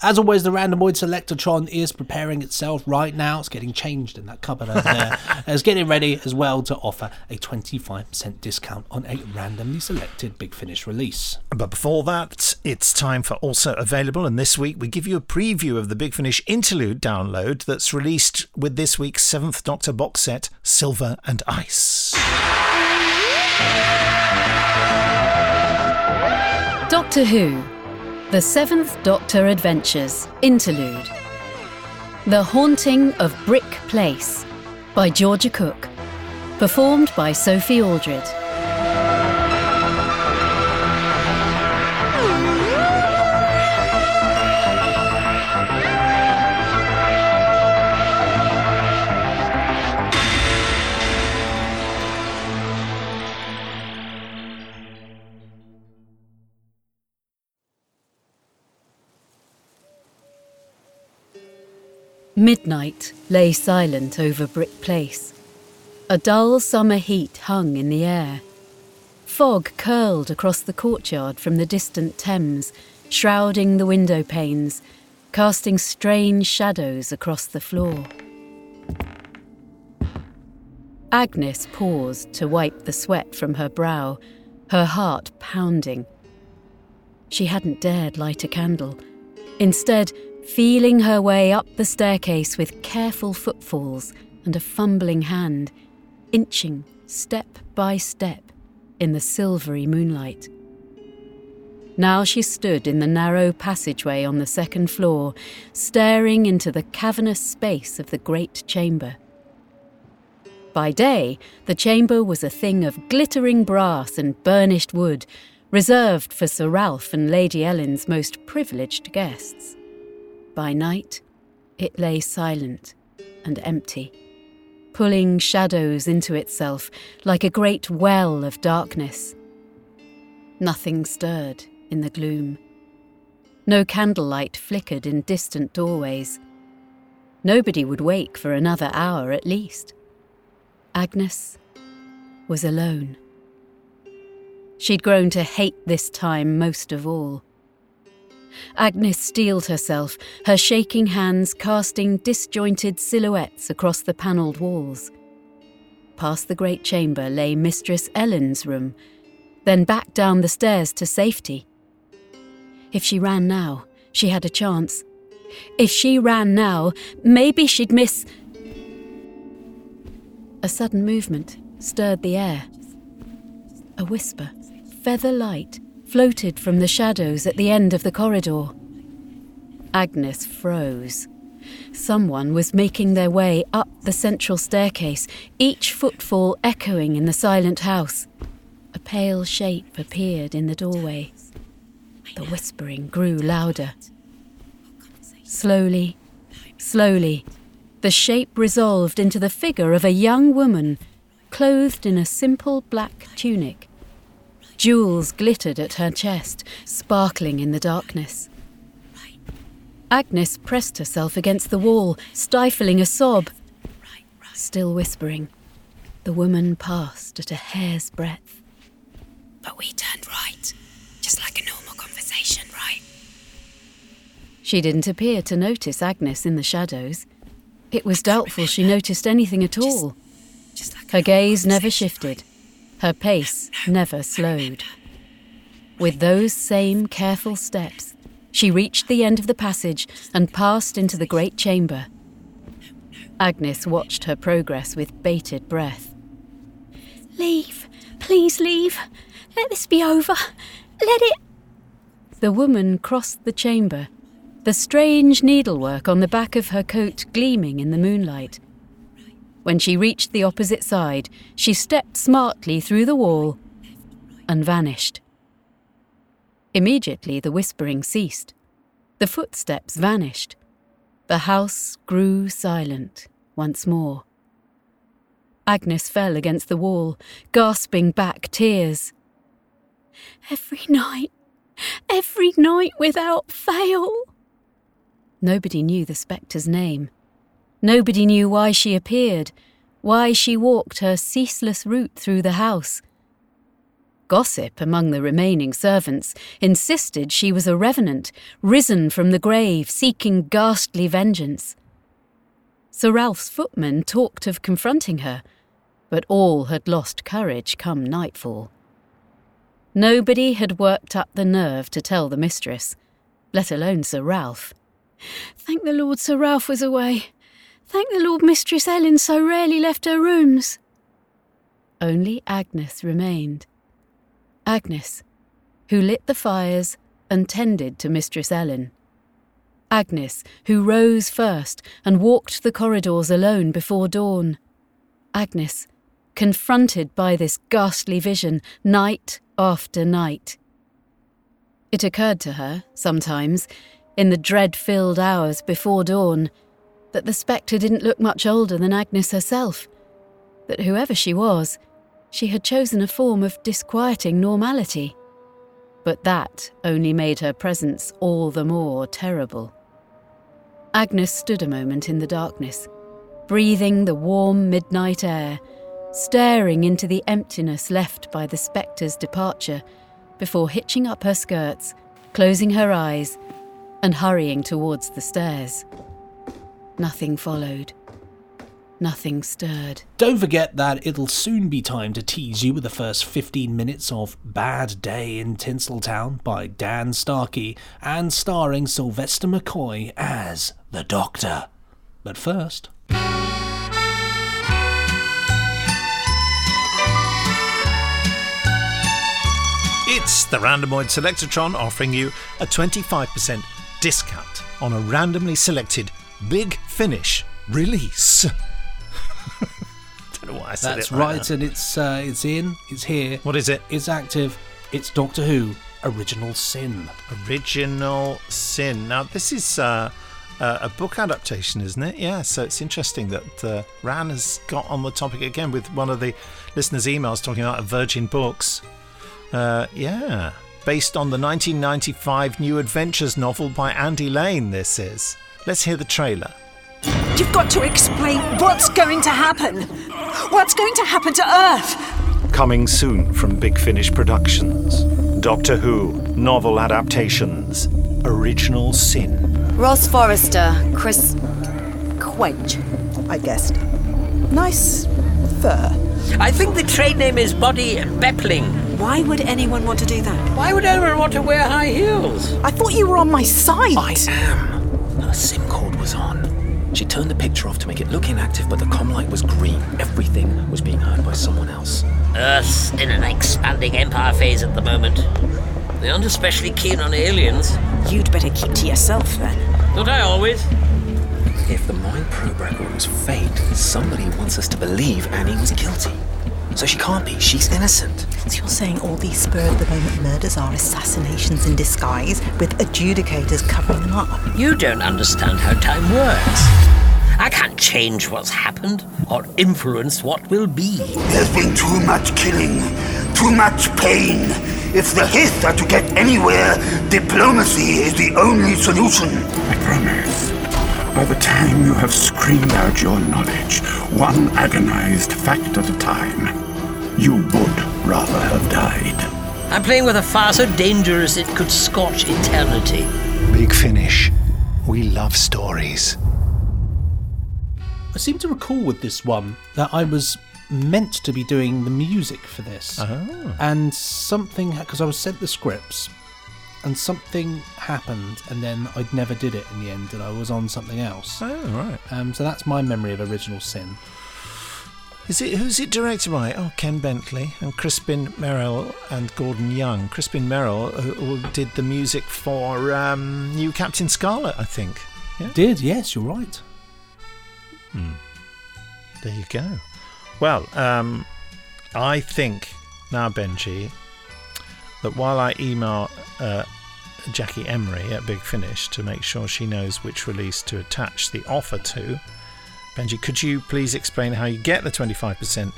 [SPEAKER 2] As always, the Randomoid Selectotron is preparing itself right now. It's getting changed in that cupboard over there. it's getting ready as well to offer a 25% discount on a randomly selected Big Finish release.
[SPEAKER 6] But before that, it's time for also available. And this week, we give you a preview of the Big Finish interlude download that's released with this week's Seventh Doctor box set, Silver and Ice.
[SPEAKER 16] Doctor Who The Seventh Doctor Adventures Interlude The Haunting of Bryck Place by Georgia Cook. Performed by Sophie Aldred. Midnight lay silent over Bryck Place. A dull summer heat hung in the air. Fog curled across the courtyard from the distant Thames, shrouding the window panes, casting strange shadows across the floor. Agnes paused to wipe the sweat from her brow, her heart pounding. She hadn't dared light a candle. Instead, feeling her way up the staircase with careful footfalls and a fumbling hand, inching step by step in the silvery moonlight. Now she stood in the narrow passageway on the second floor, staring into the cavernous space of the great chamber. By day, the chamber was a thing of glittering brass and burnished wood, reserved for Sir Ralph and Lady Ellen's most privileged guests. By night, it lay silent and empty, pulling shadows into itself like a great well of darkness. Nothing stirred in the gloom. No candlelight flickered in distant doorways. Nobody would wake for another hour at least. Agnes was alone. She'd grown to hate this time most of all. Agnes steeled herself, her shaking hands casting disjointed silhouettes across the panelled walls. Past the great chamber lay Mistress Ellen's room, then back down the stairs to safety. If she ran now, she had a chance. If she ran now, maybe she'd miss. A sudden movement stirred the air. A whisper, feather light, floated from the shadows at the end of the corridor. Agnes froze. Someone was making their way up the central staircase, each footfall echoing in the silent house. A pale shape appeared in the doorway. The whispering grew louder. Slowly, slowly, the shape resolved into the figure of a young woman, clothed in a simple black tunic. Jewels glittered at her chest, sparkling in the darkness. Agnes pressed herself against the wall, stifling a sob. Still whispering, the woman passed at a hair's breadth.
[SPEAKER 26] But we turned right, just like a normal conversation, right?
[SPEAKER 16] She didn't appear to notice Agnes in the shadows. It was doubtful she noticed anything at all. Her gaze never shifted, her pace never slowed. With those same careful steps, she reached the end of the passage and passed into the great chamber. Agnes watched her progress with bated breath.
[SPEAKER 26] Leave. Please leave. Let this be over. Let it.
[SPEAKER 16] The woman crossed the chamber, the strange needlework on the back of her coat gleaming in the moonlight. When she reached the opposite side, she stepped smartly through the wall and vanished. Immediately the whispering ceased. The footsteps vanished. The house grew silent once more. Agnes fell against the wall, gasping back tears.
[SPEAKER 26] Every night, every night without fail.
[SPEAKER 16] Nobody knew the spectre's name. Nobody knew why she appeared, why she walked her ceaseless route through the house. Gossip among the remaining servants insisted she was a revenant, risen from the grave, seeking ghastly vengeance. Sir Ralph's footman talked of confronting her, but all had lost courage come nightfall. Nobody had worked up the nerve to tell the mistress, let alone Sir Ralph.
[SPEAKER 26] Thank the Lord Sir Ralph was away. Thank the Lord Mistress Ellen so rarely left her rooms.
[SPEAKER 16] Only Agnes remained. Agnes, who lit the fires and tended to Mistress Ellen. Agnes, who rose first and walked the corridors alone before dawn. Agnes, confronted by this ghastly vision night after night. It occurred to her, sometimes, in the dread filled hours before dawn, that the spectre didn't look much older than Agnes herself, that whoever she was, she had chosen a form of disquieting normality. But that only made her presence all the more terrible. Agnes stood a moment in the darkness, breathing the warm midnight air, staring into the emptiness left by the spectre's departure, before hitching up her skirts, closing her eyes, and hurrying towards the stairs. Nothing followed. Nothing stirred.
[SPEAKER 2] Don't forget that it'll soon be time to tease you with the first 15 minutes of Bad Day in Tinseltown by Dan Starkey and starring Sylvester McCoy as the Doctor. But first.
[SPEAKER 6] It's It's the Randomoid Selectotron offering you a 25% discount on a randomly selected Big Finish release. Don't know why I said
[SPEAKER 2] That's
[SPEAKER 6] it like
[SPEAKER 2] right,
[SPEAKER 6] that.
[SPEAKER 2] and it's uh, it's in, it's here.
[SPEAKER 6] What is it?
[SPEAKER 2] It's active. It's Doctor Who Original Sin.
[SPEAKER 6] Original Sin. Now, this is uh, uh, a book adaptation, isn't it? Yeah, so it's interesting that uh, Ran has got on the topic again with one of the listeners' emails talking about Virgin Books. Uh, yeah, based on the 1995 New Adventures novel by Andy Lane, this is. Let's hear the trailer.
[SPEAKER 27] You've got to explain what's going to happen. What's going to happen to Earth?
[SPEAKER 6] Coming soon from Big Finish Productions. Doctor Who, novel adaptations. Original Sin.
[SPEAKER 28] Roz Forrester, Chris Cwej, I guessed. Nice fur.
[SPEAKER 3] I think the trade name is Body Beppling.
[SPEAKER 27] Why would anyone want to do that?
[SPEAKER 3] Why would anyone want to wear high heels?
[SPEAKER 27] I thought you were on my side.
[SPEAKER 29] I am. Her SIM cord was on. She turned the picture off to make it look inactive, but the com light was green. Everything was being heard by someone else.
[SPEAKER 3] Earth's in an expanding empire phase at the moment. They aren't especially keen on aliens.
[SPEAKER 27] You'd better keep to yourself then.
[SPEAKER 3] Don't I always?
[SPEAKER 29] If the mind probe record was fake, somebody wants us to believe Annie was guilty. So she can't be. She's innocent.
[SPEAKER 28] So you're saying all these spur of the moment murders are assassinations in disguise with adjudicators covering them up?
[SPEAKER 3] You don't understand how time works. I can't change what's happened or influence what will be.
[SPEAKER 30] There's been too much killing, too much pain. If the Hith are to get anywhere, diplomacy is the only solution.
[SPEAKER 31] I promise. By the time you have screamed out your knowledge, one agonized fact at a time, you would rather have died.
[SPEAKER 3] I'm playing with a fire so dangerous it could scorch eternity.
[SPEAKER 6] Big Finish. We love stories.
[SPEAKER 2] I seem to recall with this one that I was meant to be doing the music for this.
[SPEAKER 6] Oh.
[SPEAKER 2] And something, because I was sent the scripts, and something happened, and then I never did it in the end, and I was on something else.
[SPEAKER 6] Oh, right.
[SPEAKER 2] Um, so that's my memory of Original Sin.
[SPEAKER 6] Is it who's it directed by? Oh, Ken Bentley and Crispin Merrell and Gordon Young. Crispin Merrell who, who did the music for um, New Captain Scarlet, I think. Yeah?
[SPEAKER 2] Did yes, you're right.
[SPEAKER 6] Hmm. There you go. Well, um, I think now, Benji, that while I email uh, Jackie Emery at Big Finish to make sure she knows which release to attach the offer to, Benji, could you please explain how you get the 25%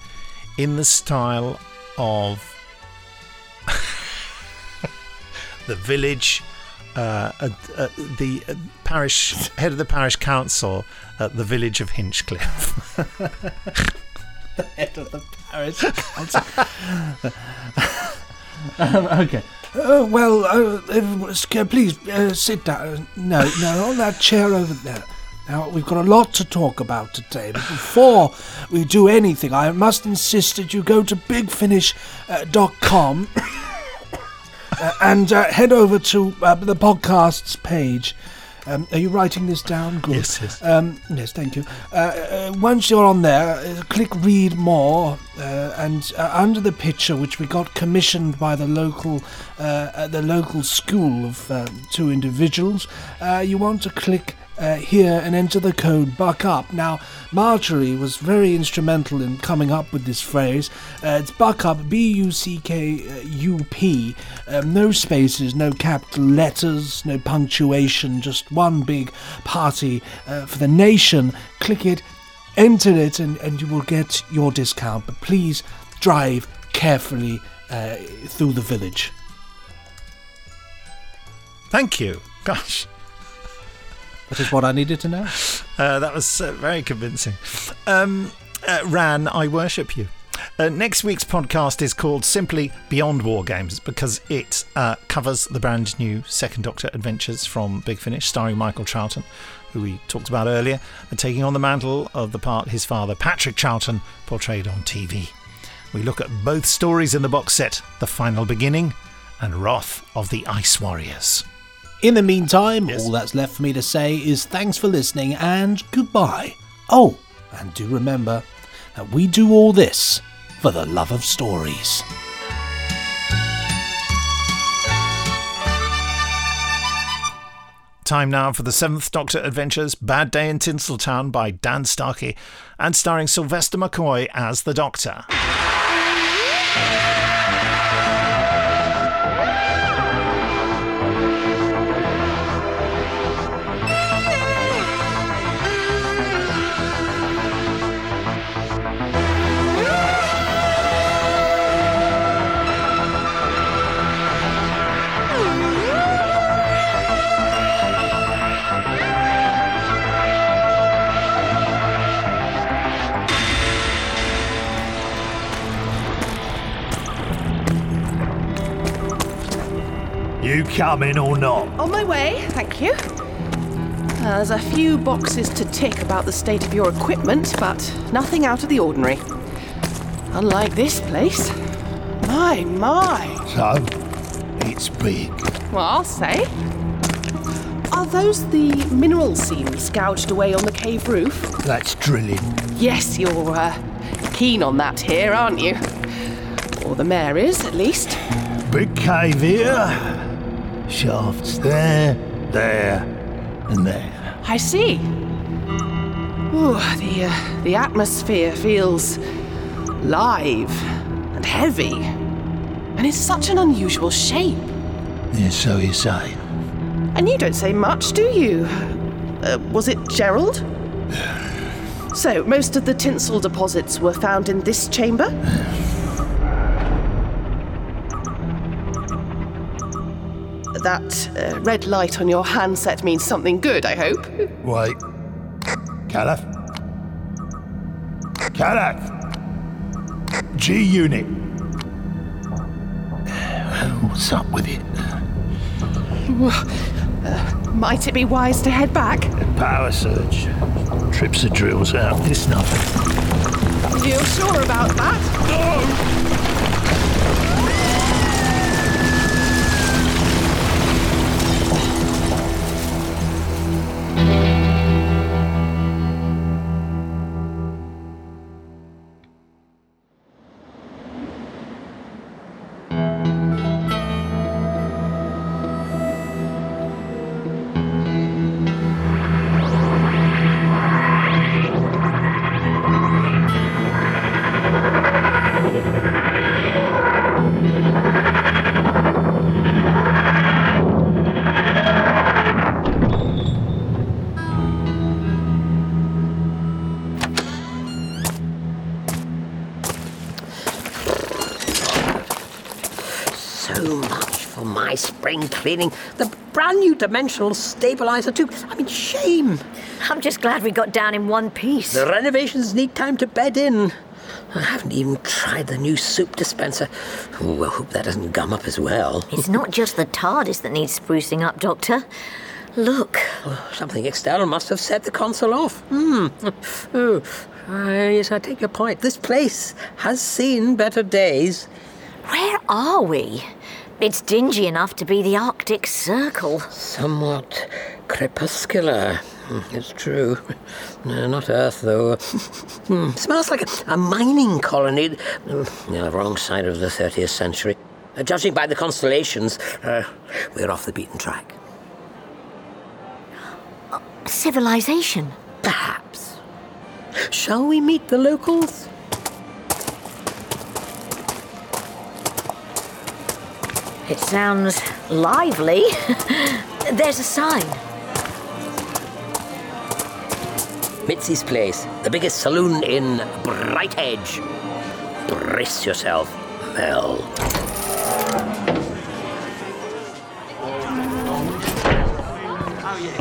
[SPEAKER 6] in the style of the village, uh, uh, uh, the uh, parish head of the parish council at the village of Hinchcliffe?
[SPEAKER 2] the head of the parish council. um, okay. Uh, well, uh, uh, please uh, sit down. No, no, on that chair over there. Now, we've got a lot to talk about today, but before we do anything, I must insist that you go to bigfinish.com uh, and uh, head over to uh, the podcasts page. Um, are you writing this down? Good.
[SPEAKER 6] Yes, yes.
[SPEAKER 2] Um, yes, thank you. Uh, uh, once you're on there, uh, click read more, uh, and uh, under the picture, which we got commissioned by the local, uh, uh, the local school of uh, two individuals, uh, you want to click. Uh, here and enter the code buck up. Now marjorie was very instrumental in coming up with this phrase. Uh, it's buck up b-u-c-k-u-p um, no spaces no capital letters no punctuation just one big party. Uh, for the nation click it enter it and, and you will get your discount. But please drive carefully uh, through the village.
[SPEAKER 6] Thank you. Gosh.
[SPEAKER 2] That is what i needed to know
[SPEAKER 6] Uh, that was uh, very convincing. Um, uh, Ran, I worship you. Uh, next week's podcast is called simply Beyond War Games because it uh, covers the brand new Second Doctor Adventures from Big Finish, starring Michael Troughton, who we talked about earlier, and taking on the mantle of the part his father, Patrick Troughton, portrayed on TV. We look at both stories in the box set The Final Beginning and Wrath of the Ice Warriors.
[SPEAKER 2] In the meantime, yes. all that's left for me to say is thanks for listening and goodbye. Oh, and do remember that we do all this for the love of stories.
[SPEAKER 6] Time now for the Seventh Doctor Adventures Bad Day in Tinseltown by Dan Starkey and starring Sylvester McCoy as the Doctor.
[SPEAKER 32] You coming or not?
[SPEAKER 33] On my way, thank you. Uh, there's a few boxes to tick about the state of your equipment, but nothing out of the ordinary. Unlike this place. My, my.
[SPEAKER 32] So, it's big.
[SPEAKER 33] Well, I'll say. Are those the mineral seams gouged away on the cave roof?
[SPEAKER 32] That's drilling.
[SPEAKER 33] Yes, you're uh, keen on that here, aren't you? Or the mayor is, at least.
[SPEAKER 32] Big cave here. Shafts there, there, and there.
[SPEAKER 33] I see. Ooh, the, uh, the atmosphere feels live and heavy. And it's such an unusual shape.
[SPEAKER 32] Yeah, so you say.
[SPEAKER 33] And you don't say much, do you? Uh, was it Gerald? So, most of the tinsel deposits were found in this chamber? That uh, red light on your handset means something good, I hope.
[SPEAKER 32] Wait. Caliph? Caliph! G Unit. What's up with it?
[SPEAKER 33] Uh, might it be wise to head back?
[SPEAKER 32] Power surge. Trips the drills out. It's nothing.
[SPEAKER 33] You're sure about that?
[SPEAKER 3] So cleaning. The brand new dimensional stabilizer, too. I mean, shame.
[SPEAKER 23] I'm just glad we got down in one piece.
[SPEAKER 3] The renovations need time to bed in. I haven't even tried the new soup dispenser. Oh, I hope that doesn't gum up as well.
[SPEAKER 23] It's not just the TARDIS that needs sprucing up, Doctor. Look.
[SPEAKER 3] Oh, something external must have set the console off. Hmm. Oh, uh, yes, I take your point. This place has seen better days.
[SPEAKER 23] Where are we? It's dingy enough to be the Arctic Circle.
[SPEAKER 3] Somewhat crepuscular. Hmm, It's true. No, not Earth, though. Hmm, Smells like a, a mining colony. Hmm, yeah, wrong side of the 30th century. Uh, judging by the constellations, uh, we're off the beaten track.
[SPEAKER 23] Civilization.
[SPEAKER 3] Perhaps. Shall we meet the locals?
[SPEAKER 23] It sounds lively. There's a sign.
[SPEAKER 3] Mitzi's Place, the biggest saloon in Bright Edge. Brace yourself, Mel.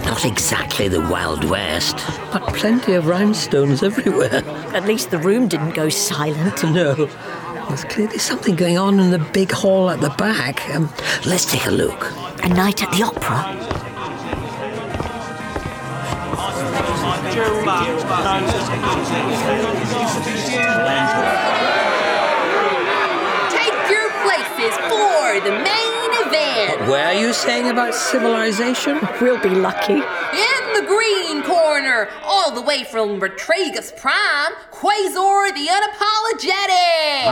[SPEAKER 3] Not exactly the Wild West, but plenty of rhinestones everywhere.
[SPEAKER 23] At least the room didn't go silent.
[SPEAKER 3] No. There's clearly something going on in the big hall at the back. Um, let's take a look.
[SPEAKER 23] A night at the opera.
[SPEAKER 25] Take your places for the main event.
[SPEAKER 3] What were you saying about civilization?
[SPEAKER 23] We'll be lucky.
[SPEAKER 25] In the green corner, all the way from Retragus Prime, Quasar the Unapologetic.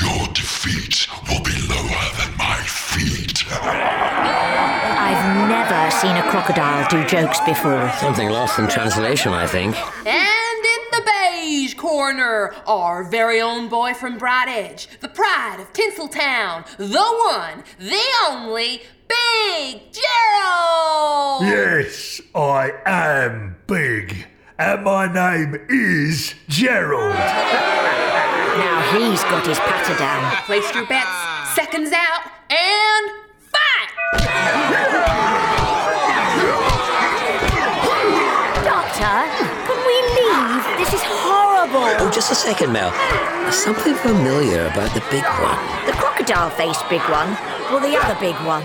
[SPEAKER 31] Your defeat will be lower than my feet.
[SPEAKER 23] I've never seen a crocodile do jokes before.
[SPEAKER 3] Something lost in translation, I think.
[SPEAKER 25] And in the beige corner, our very own boy from Bright Edge, the pride of Tinseltown, the one, the only, Big Gerald!
[SPEAKER 32] Yes, I am big. And my name is Gerald.
[SPEAKER 23] Now he's got his patter down.
[SPEAKER 25] Place your bets, seconds out, and fight!
[SPEAKER 23] Doctor, can we leave? This is horrible.
[SPEAKER 3] Oh, just a second, Mel. There's something familiar about the big one.
[SPEAKER 23] The crocodile faced big one, or the other big one?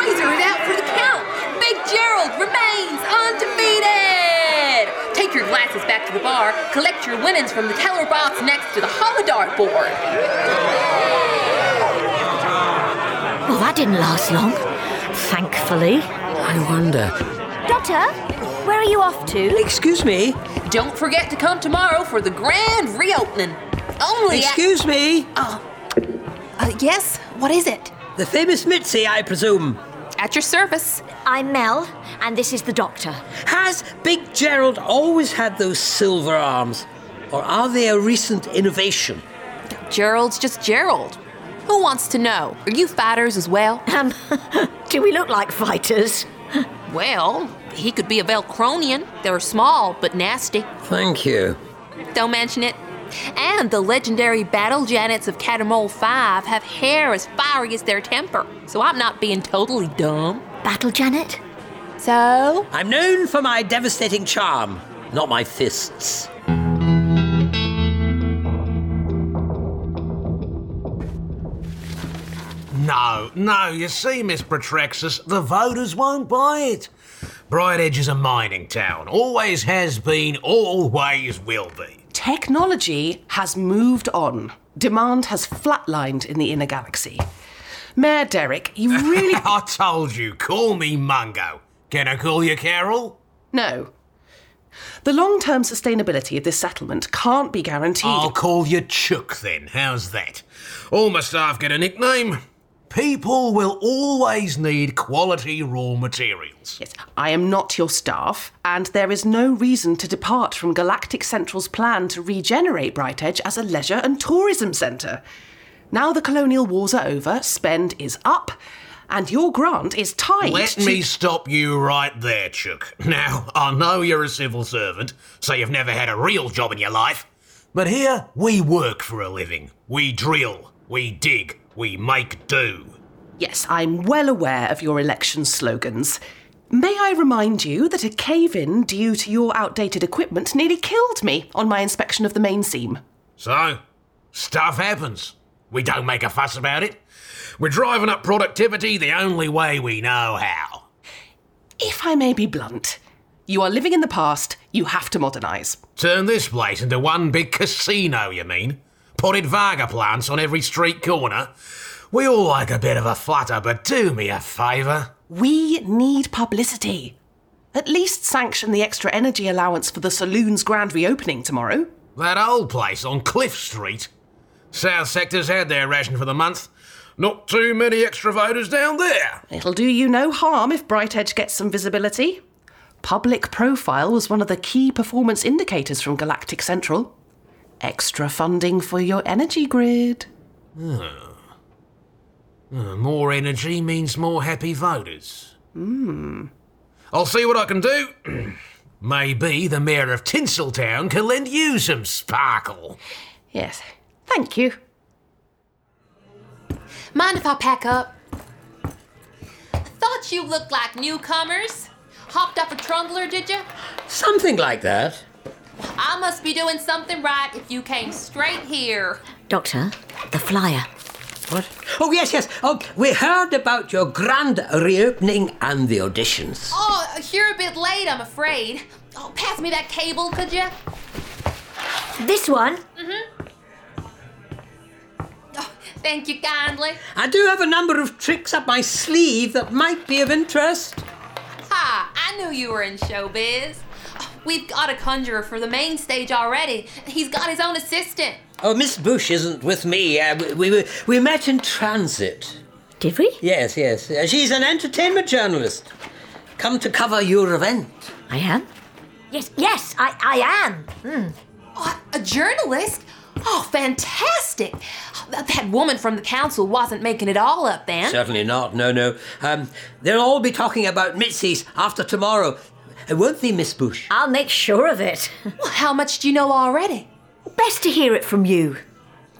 [SPEAKER 25] Razor it out for the count. Big Gerald remains undefeated. Take your glasses back to the bar. Collect your winnings from the teller box next to the holodart board.
[SPEAKER 23] Well, that didn't last long. Thankfully.
[SPEAKER 3] I wonder.
[SPEAKER 23] Doctor, where are you off to?
[SPEAKER 3] Excuse me.
[SPEAKER 25] Don't forget to come tomorrow for the grand reopening. Only at-
[SPEAKER 3] Excuse me.
[SPEAKER 25] Uh, yes? What is it?
[SPEAKER 3] The famous Mitzi, I presume.
[SPEAKER 25] At your service.
[SPEAKER 23] I'm Mel, and this is the doctor.
[SPEAKER 3] Has Big Gerald always had those silver arms? Or are they a recent innovation?
[SPEAKER 25] Gerald's just Gerald. Who wants to know? Are you fighters as well?
[SPEAKER 23] Um, do we look like fighters?
[SPEAKER 25] Well, he could be a Velcronian. They're small but nasty.
[SPEAKER 3] Thank you.
[SPEAKER 25] Don't mention it. And the legendary Battle Janets of Catamol 5 have hair as fiery as their temper. So I'm not being totally dumb.
[SPEAKER 23] Battle Janet?
[SPEAKER 25] So?
[SPEAKER 3] I'm known for my devastating charm, not my fists.
[SPEAKER 34] No, no, you see, Miss Protrexus, the voters won't buy it. Bright Edge is a mining town. Always has been, always will be.
[SPEAKER 33] Technology has moved on. Demand has flatlined in the inner galaxy. Mayor Derek, you really.
[SPEAKER 34] I told you, call me Mungo. Can I call you Carol?
[SPEAKER 33] no. The long term sustainability of this settlement can't be guaranteed.
[SPEAKER 34] I'll call you Chuck then. How's that? All my staff get a nickname. People will always need quality raw materials.
[SPEAKER 33] Yes, I am not your staff, and there is no reason to depart from Galactic Central's plan to regenerate Bright Edge as a leisure and tourism centre. Now the colonial wars are over, spend is up, and your grant is tied
[SPEAKER 34] Let
[SPEAKER 33] to.
[SPEAKER 34] me stop you right there, Chuck. Now, I know you're a civil servant, so you've never had a real job in your life. But here, we work for a living. We drill, we dig, we make do.
[SPEAKER 33] Yes, I'm well aware of your election slogans. May I remind you that a cave in due to your outdated equipment nearly killed me on my inspection of the main seam?
[SPEAKER 34] So, stuff happens. We don't make a fuss about it. We're driving up productivity the only way we know how.
[SPEAKER 33] If I may be blunt, you are living in the past, you have to modernise.
[SPEAKER 34] Turn this place into one big casino, you mean? Potted Varga plants on every street corner? We all like a bit of a flutter, but do me a favour.
[SPEAKER 33] We need publicity. At least sanction the extra energy allowance for the saloon's grand reopening tomorrow.
[SPEAKER 34] That old place on Cliff Street. South Sector's had their ration for the month. Not too many extra voters down there.
[SPEAKER 33] It'll do you no harm if Bright Edge gets some visibility. Public profile was one of the key performance indicators from Galactic Central. Extra funding for your energy grid.
[SPEAKER 34] Oh. Uh, more energy means more happy voters.
[SPEAKER 33] Hmm.
[SPEAKER 34] I'll see what I can do. Maybe the Mayor of Tinseltown can lend you some sparkle.
[SPEAKER 33] Yes. Thank you.
[SPEAKER 25] Mind if I pack up? Thought you looked like newcomers. Hopped up a trundler, did you?
[SPEAKER 3] Something like that.
[SPEAKER 25] I must be doing something right if you came straight here.
[SPEAKER 23] Doctor, the flyer.
[SPEAKER 3] What? Oh, yes, yes. Oh, we heard about your grand reopening and the auditions.
[SPEAKER 25] Oh, you're a bit late, I'm afraid. Oh, pass me that cable, could you?
[SPEAKER 23] This one?
[SPEAKER 25] Mm-hmm. Oh, thank you kindly.
[SPEAKER 3] I do have a number of tricks up my sleeve that might be of interest.
[SPEAKER 25] Ha! I knew you were in showbiz. We've got a conjurer for the main stage already. He's got his own assistant.
[SPEAKER 3] Oh, Miss Bush isn't with me. Uh, we, we, we met in transit.
[SPEAKER 23] Did we?
[SPEAKER 3] Yes, yes. Uh, she's an entertainment journalist. Come to cover your event.
[SPEAKER 23] I am? Yes, yes, I, I am. Hmm.
[SPEAKER 25] Oh, a journalist? Oh, fantastic! That, that woman from the council wasn't making it all up then.
[SPEAKER 3] Certainly not. No, no. Um, they'll all be talking about Mitzi's after tomorrow. Uh, won't they, Miss Bush?
[SPEAKER 23] I'll make sure of it.
[SPEAKER 25] Well, how much do you know already?
[SPEAKER 23] Best to hear it from you.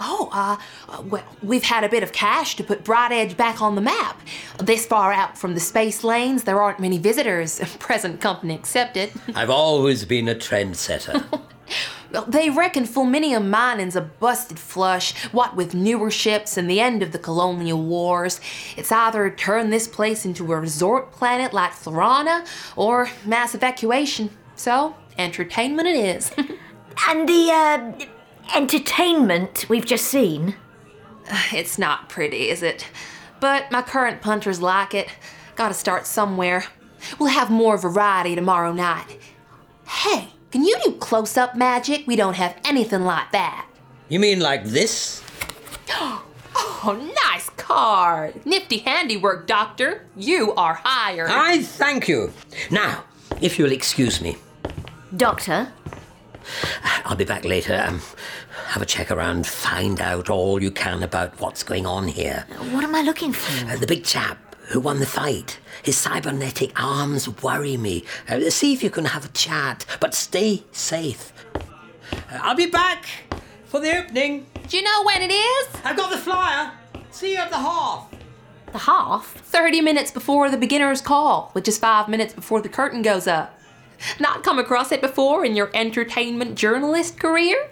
[SPEAKER 25] Oh, uh, uh, well, we've had a bit of cash to put Bright Edge back on the map. This far out from the space lanes, there aren't many visitors, present company accepted.
[SPEAKER 3] I've always been a trendsetter.
[SPEAKER 25] Well, they reckon Fulminium mining's a busted flush, what with newer ships and the end of the colonial wars. It's either turn this place into a resort planet like Florana or mass evacuation. So, entertainment it is.
[SPEAKER 23] And the uh, entertainment we've just seen.
[SPEAKER 25] it's not pretty, is it? But my current punters like it. Gotta start somewhere. We'll have more variety tomorrow night. Hey, can you do close up magic? We don't have anything like that.
[SPEAKER 3] you mean like this?
[SPEAKER 25] Oh, nice card. Nifty handiwork, Doctor. You are hired.
[SPEAKER 3] I thank you. Now, if you'll excuse me,
[SPEAKER 23] Doctor?
[SPEAKER 3] I'll be back later. Um, have a check around, find out all you can about what's going on here.
[SPEAKER 23] What am I looking for?
[SPEAKER 3] Uh, the big chap who won the fight. His cybernetic arms worry me. Uh, see if you can have a chat, but stay safe. Uh, I'll be back for the opening.
[SPEAKER 25] Do you know when it is?
[SPEAKER 3] I've got the flyer. See you at the half.
[SPEAKER 25] The half? 30 minutes before the beginner's call, which is five minutes before the curtain goes up. Not come across it before in your entertainment journalist career?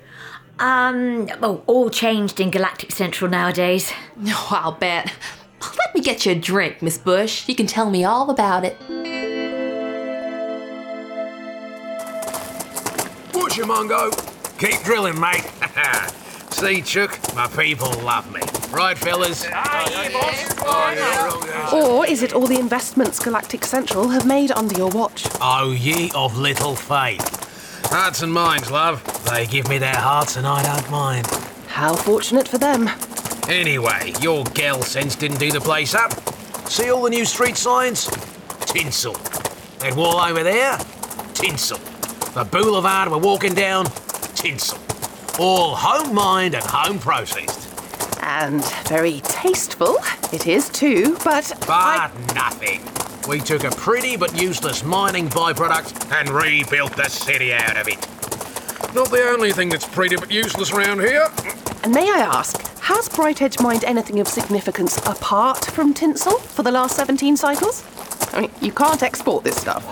[SPEAKER 23] Um, oh, all changed in Galactic Central nowadays.
[SPEAKER 25] No, I'll bet. Let me get you a drink, Miss Bush. You can tell me all about it.
[SPEAKER 34] Butcher Mungo, keep drilling, mate. See, Chuck, my people love me. Right, fellas?
[SPEAKER 33] Or is it all the investments Galactic Central have made under your watch?
[SPEAKER 34] Oh, ye of little faith. Hearts and minds, love. They give me their hearts and I don't mind.
[SPEAKER 33] How fortunate for them.
[SPEAKER 34] Anyway, your gal sense didn't do the place up. See all the new street signs? Tinsel. That wall over there? Tinsel. The boulevard we're walking down? Tinsel. All home mined and home processed.
[SPEAKER 33] And very tasteful it is too, but.
[SPEAKER 34] But nothing. We took a pretty but useless mining byproduct and rebuilt the city out of it. Not the only thing that's pretty but useless around here.
[SPEAKER 33] And may I ask, has Bright Edge mined anything of significance apart from tinsel for the last 17 cycles? I mean, you can't export this stuff.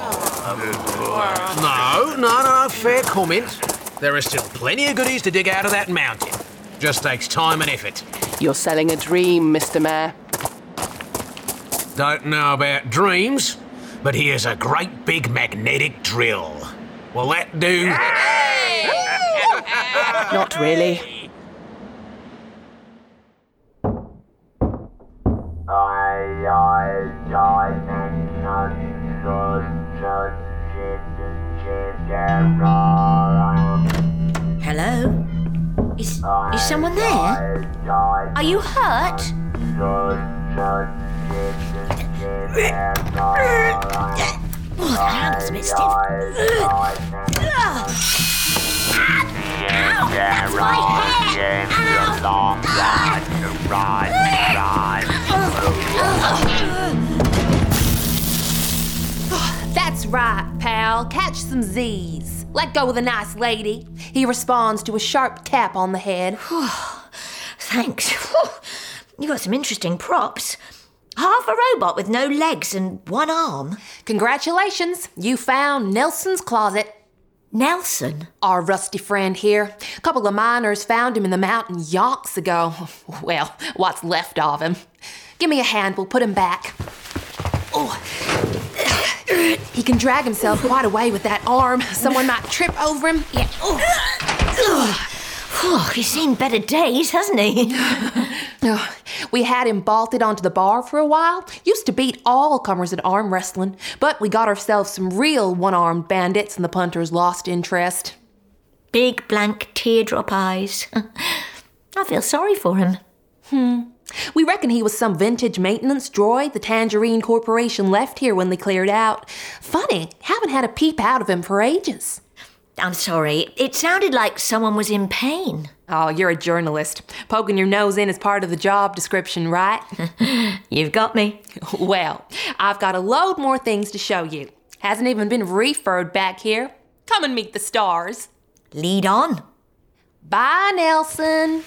[SPEAKER 34] No, no, no, fair comment. There are still plenty of goodies to dig out of that mountain. Just takes time and effort.
[SPEAKER 33] You're selling a dream, Mr. Mayor.
[SPEAKER 34] Don't know about dreams, but here's a great big magnetic drill. Will that do?
[SPEAKER 33] Not really.
[SPEAKER 23] Hello? Is, is someone there? Are you hurt? Oh, the handle's a bit. Ow! That's my hair!
[SPEAKER 25] That's right, pal. Catch some Z's. Let go of the nice lady. He responds to a sharp tap on the head.
[SPEAKER 23] Thanks. You got some interesting props. Half a robot with no legs and one arm.
[SPEAKER 25] Congratulations, you found Nelson's closet.
[SPEAKER 23] Nelson?
[SPEAKER 25] Our rusty friend here. A couple of miners found him in the mountain yonks ago. Well, what's left of him. Give me a hand, we'll put him back. Oh. He can drag himself quite a way with that arm. Someone might trip over him.
[SPEAKER 23] Yeah. Oh, he's seen better days, hasn't he?
[SPEAKER 25] No, We had him bolted onto the bar for a while. Used to beat all comers at arm wrestling, but we got ourselves some real one armed bandits and the punters lost interest.
[SPEAKER 23] Big blank teardrop eyes. I feel sorry for him.
[SPEAKER 25] Hmm. We reckon he was some vintage maintenance droid the Tangerine Corporation left here when they cleared out. Funny, haven't had a peep out of him for ages.
[SPEAKER 23] I'm sorry, it sounded like someone was in pain.
[SPEAKER 25] Oh, you're a journalist. Poking your nose in is part of the job description, right?
[SPEAKER 23] You've got me.
[SPEAKER 25] Well, I've got a load more things to show you. Hasn't even been referred back here. Come and meet the stars.
[SPEAKER 23] Lead on.
[SPEAKER 25] Bye, Nelson.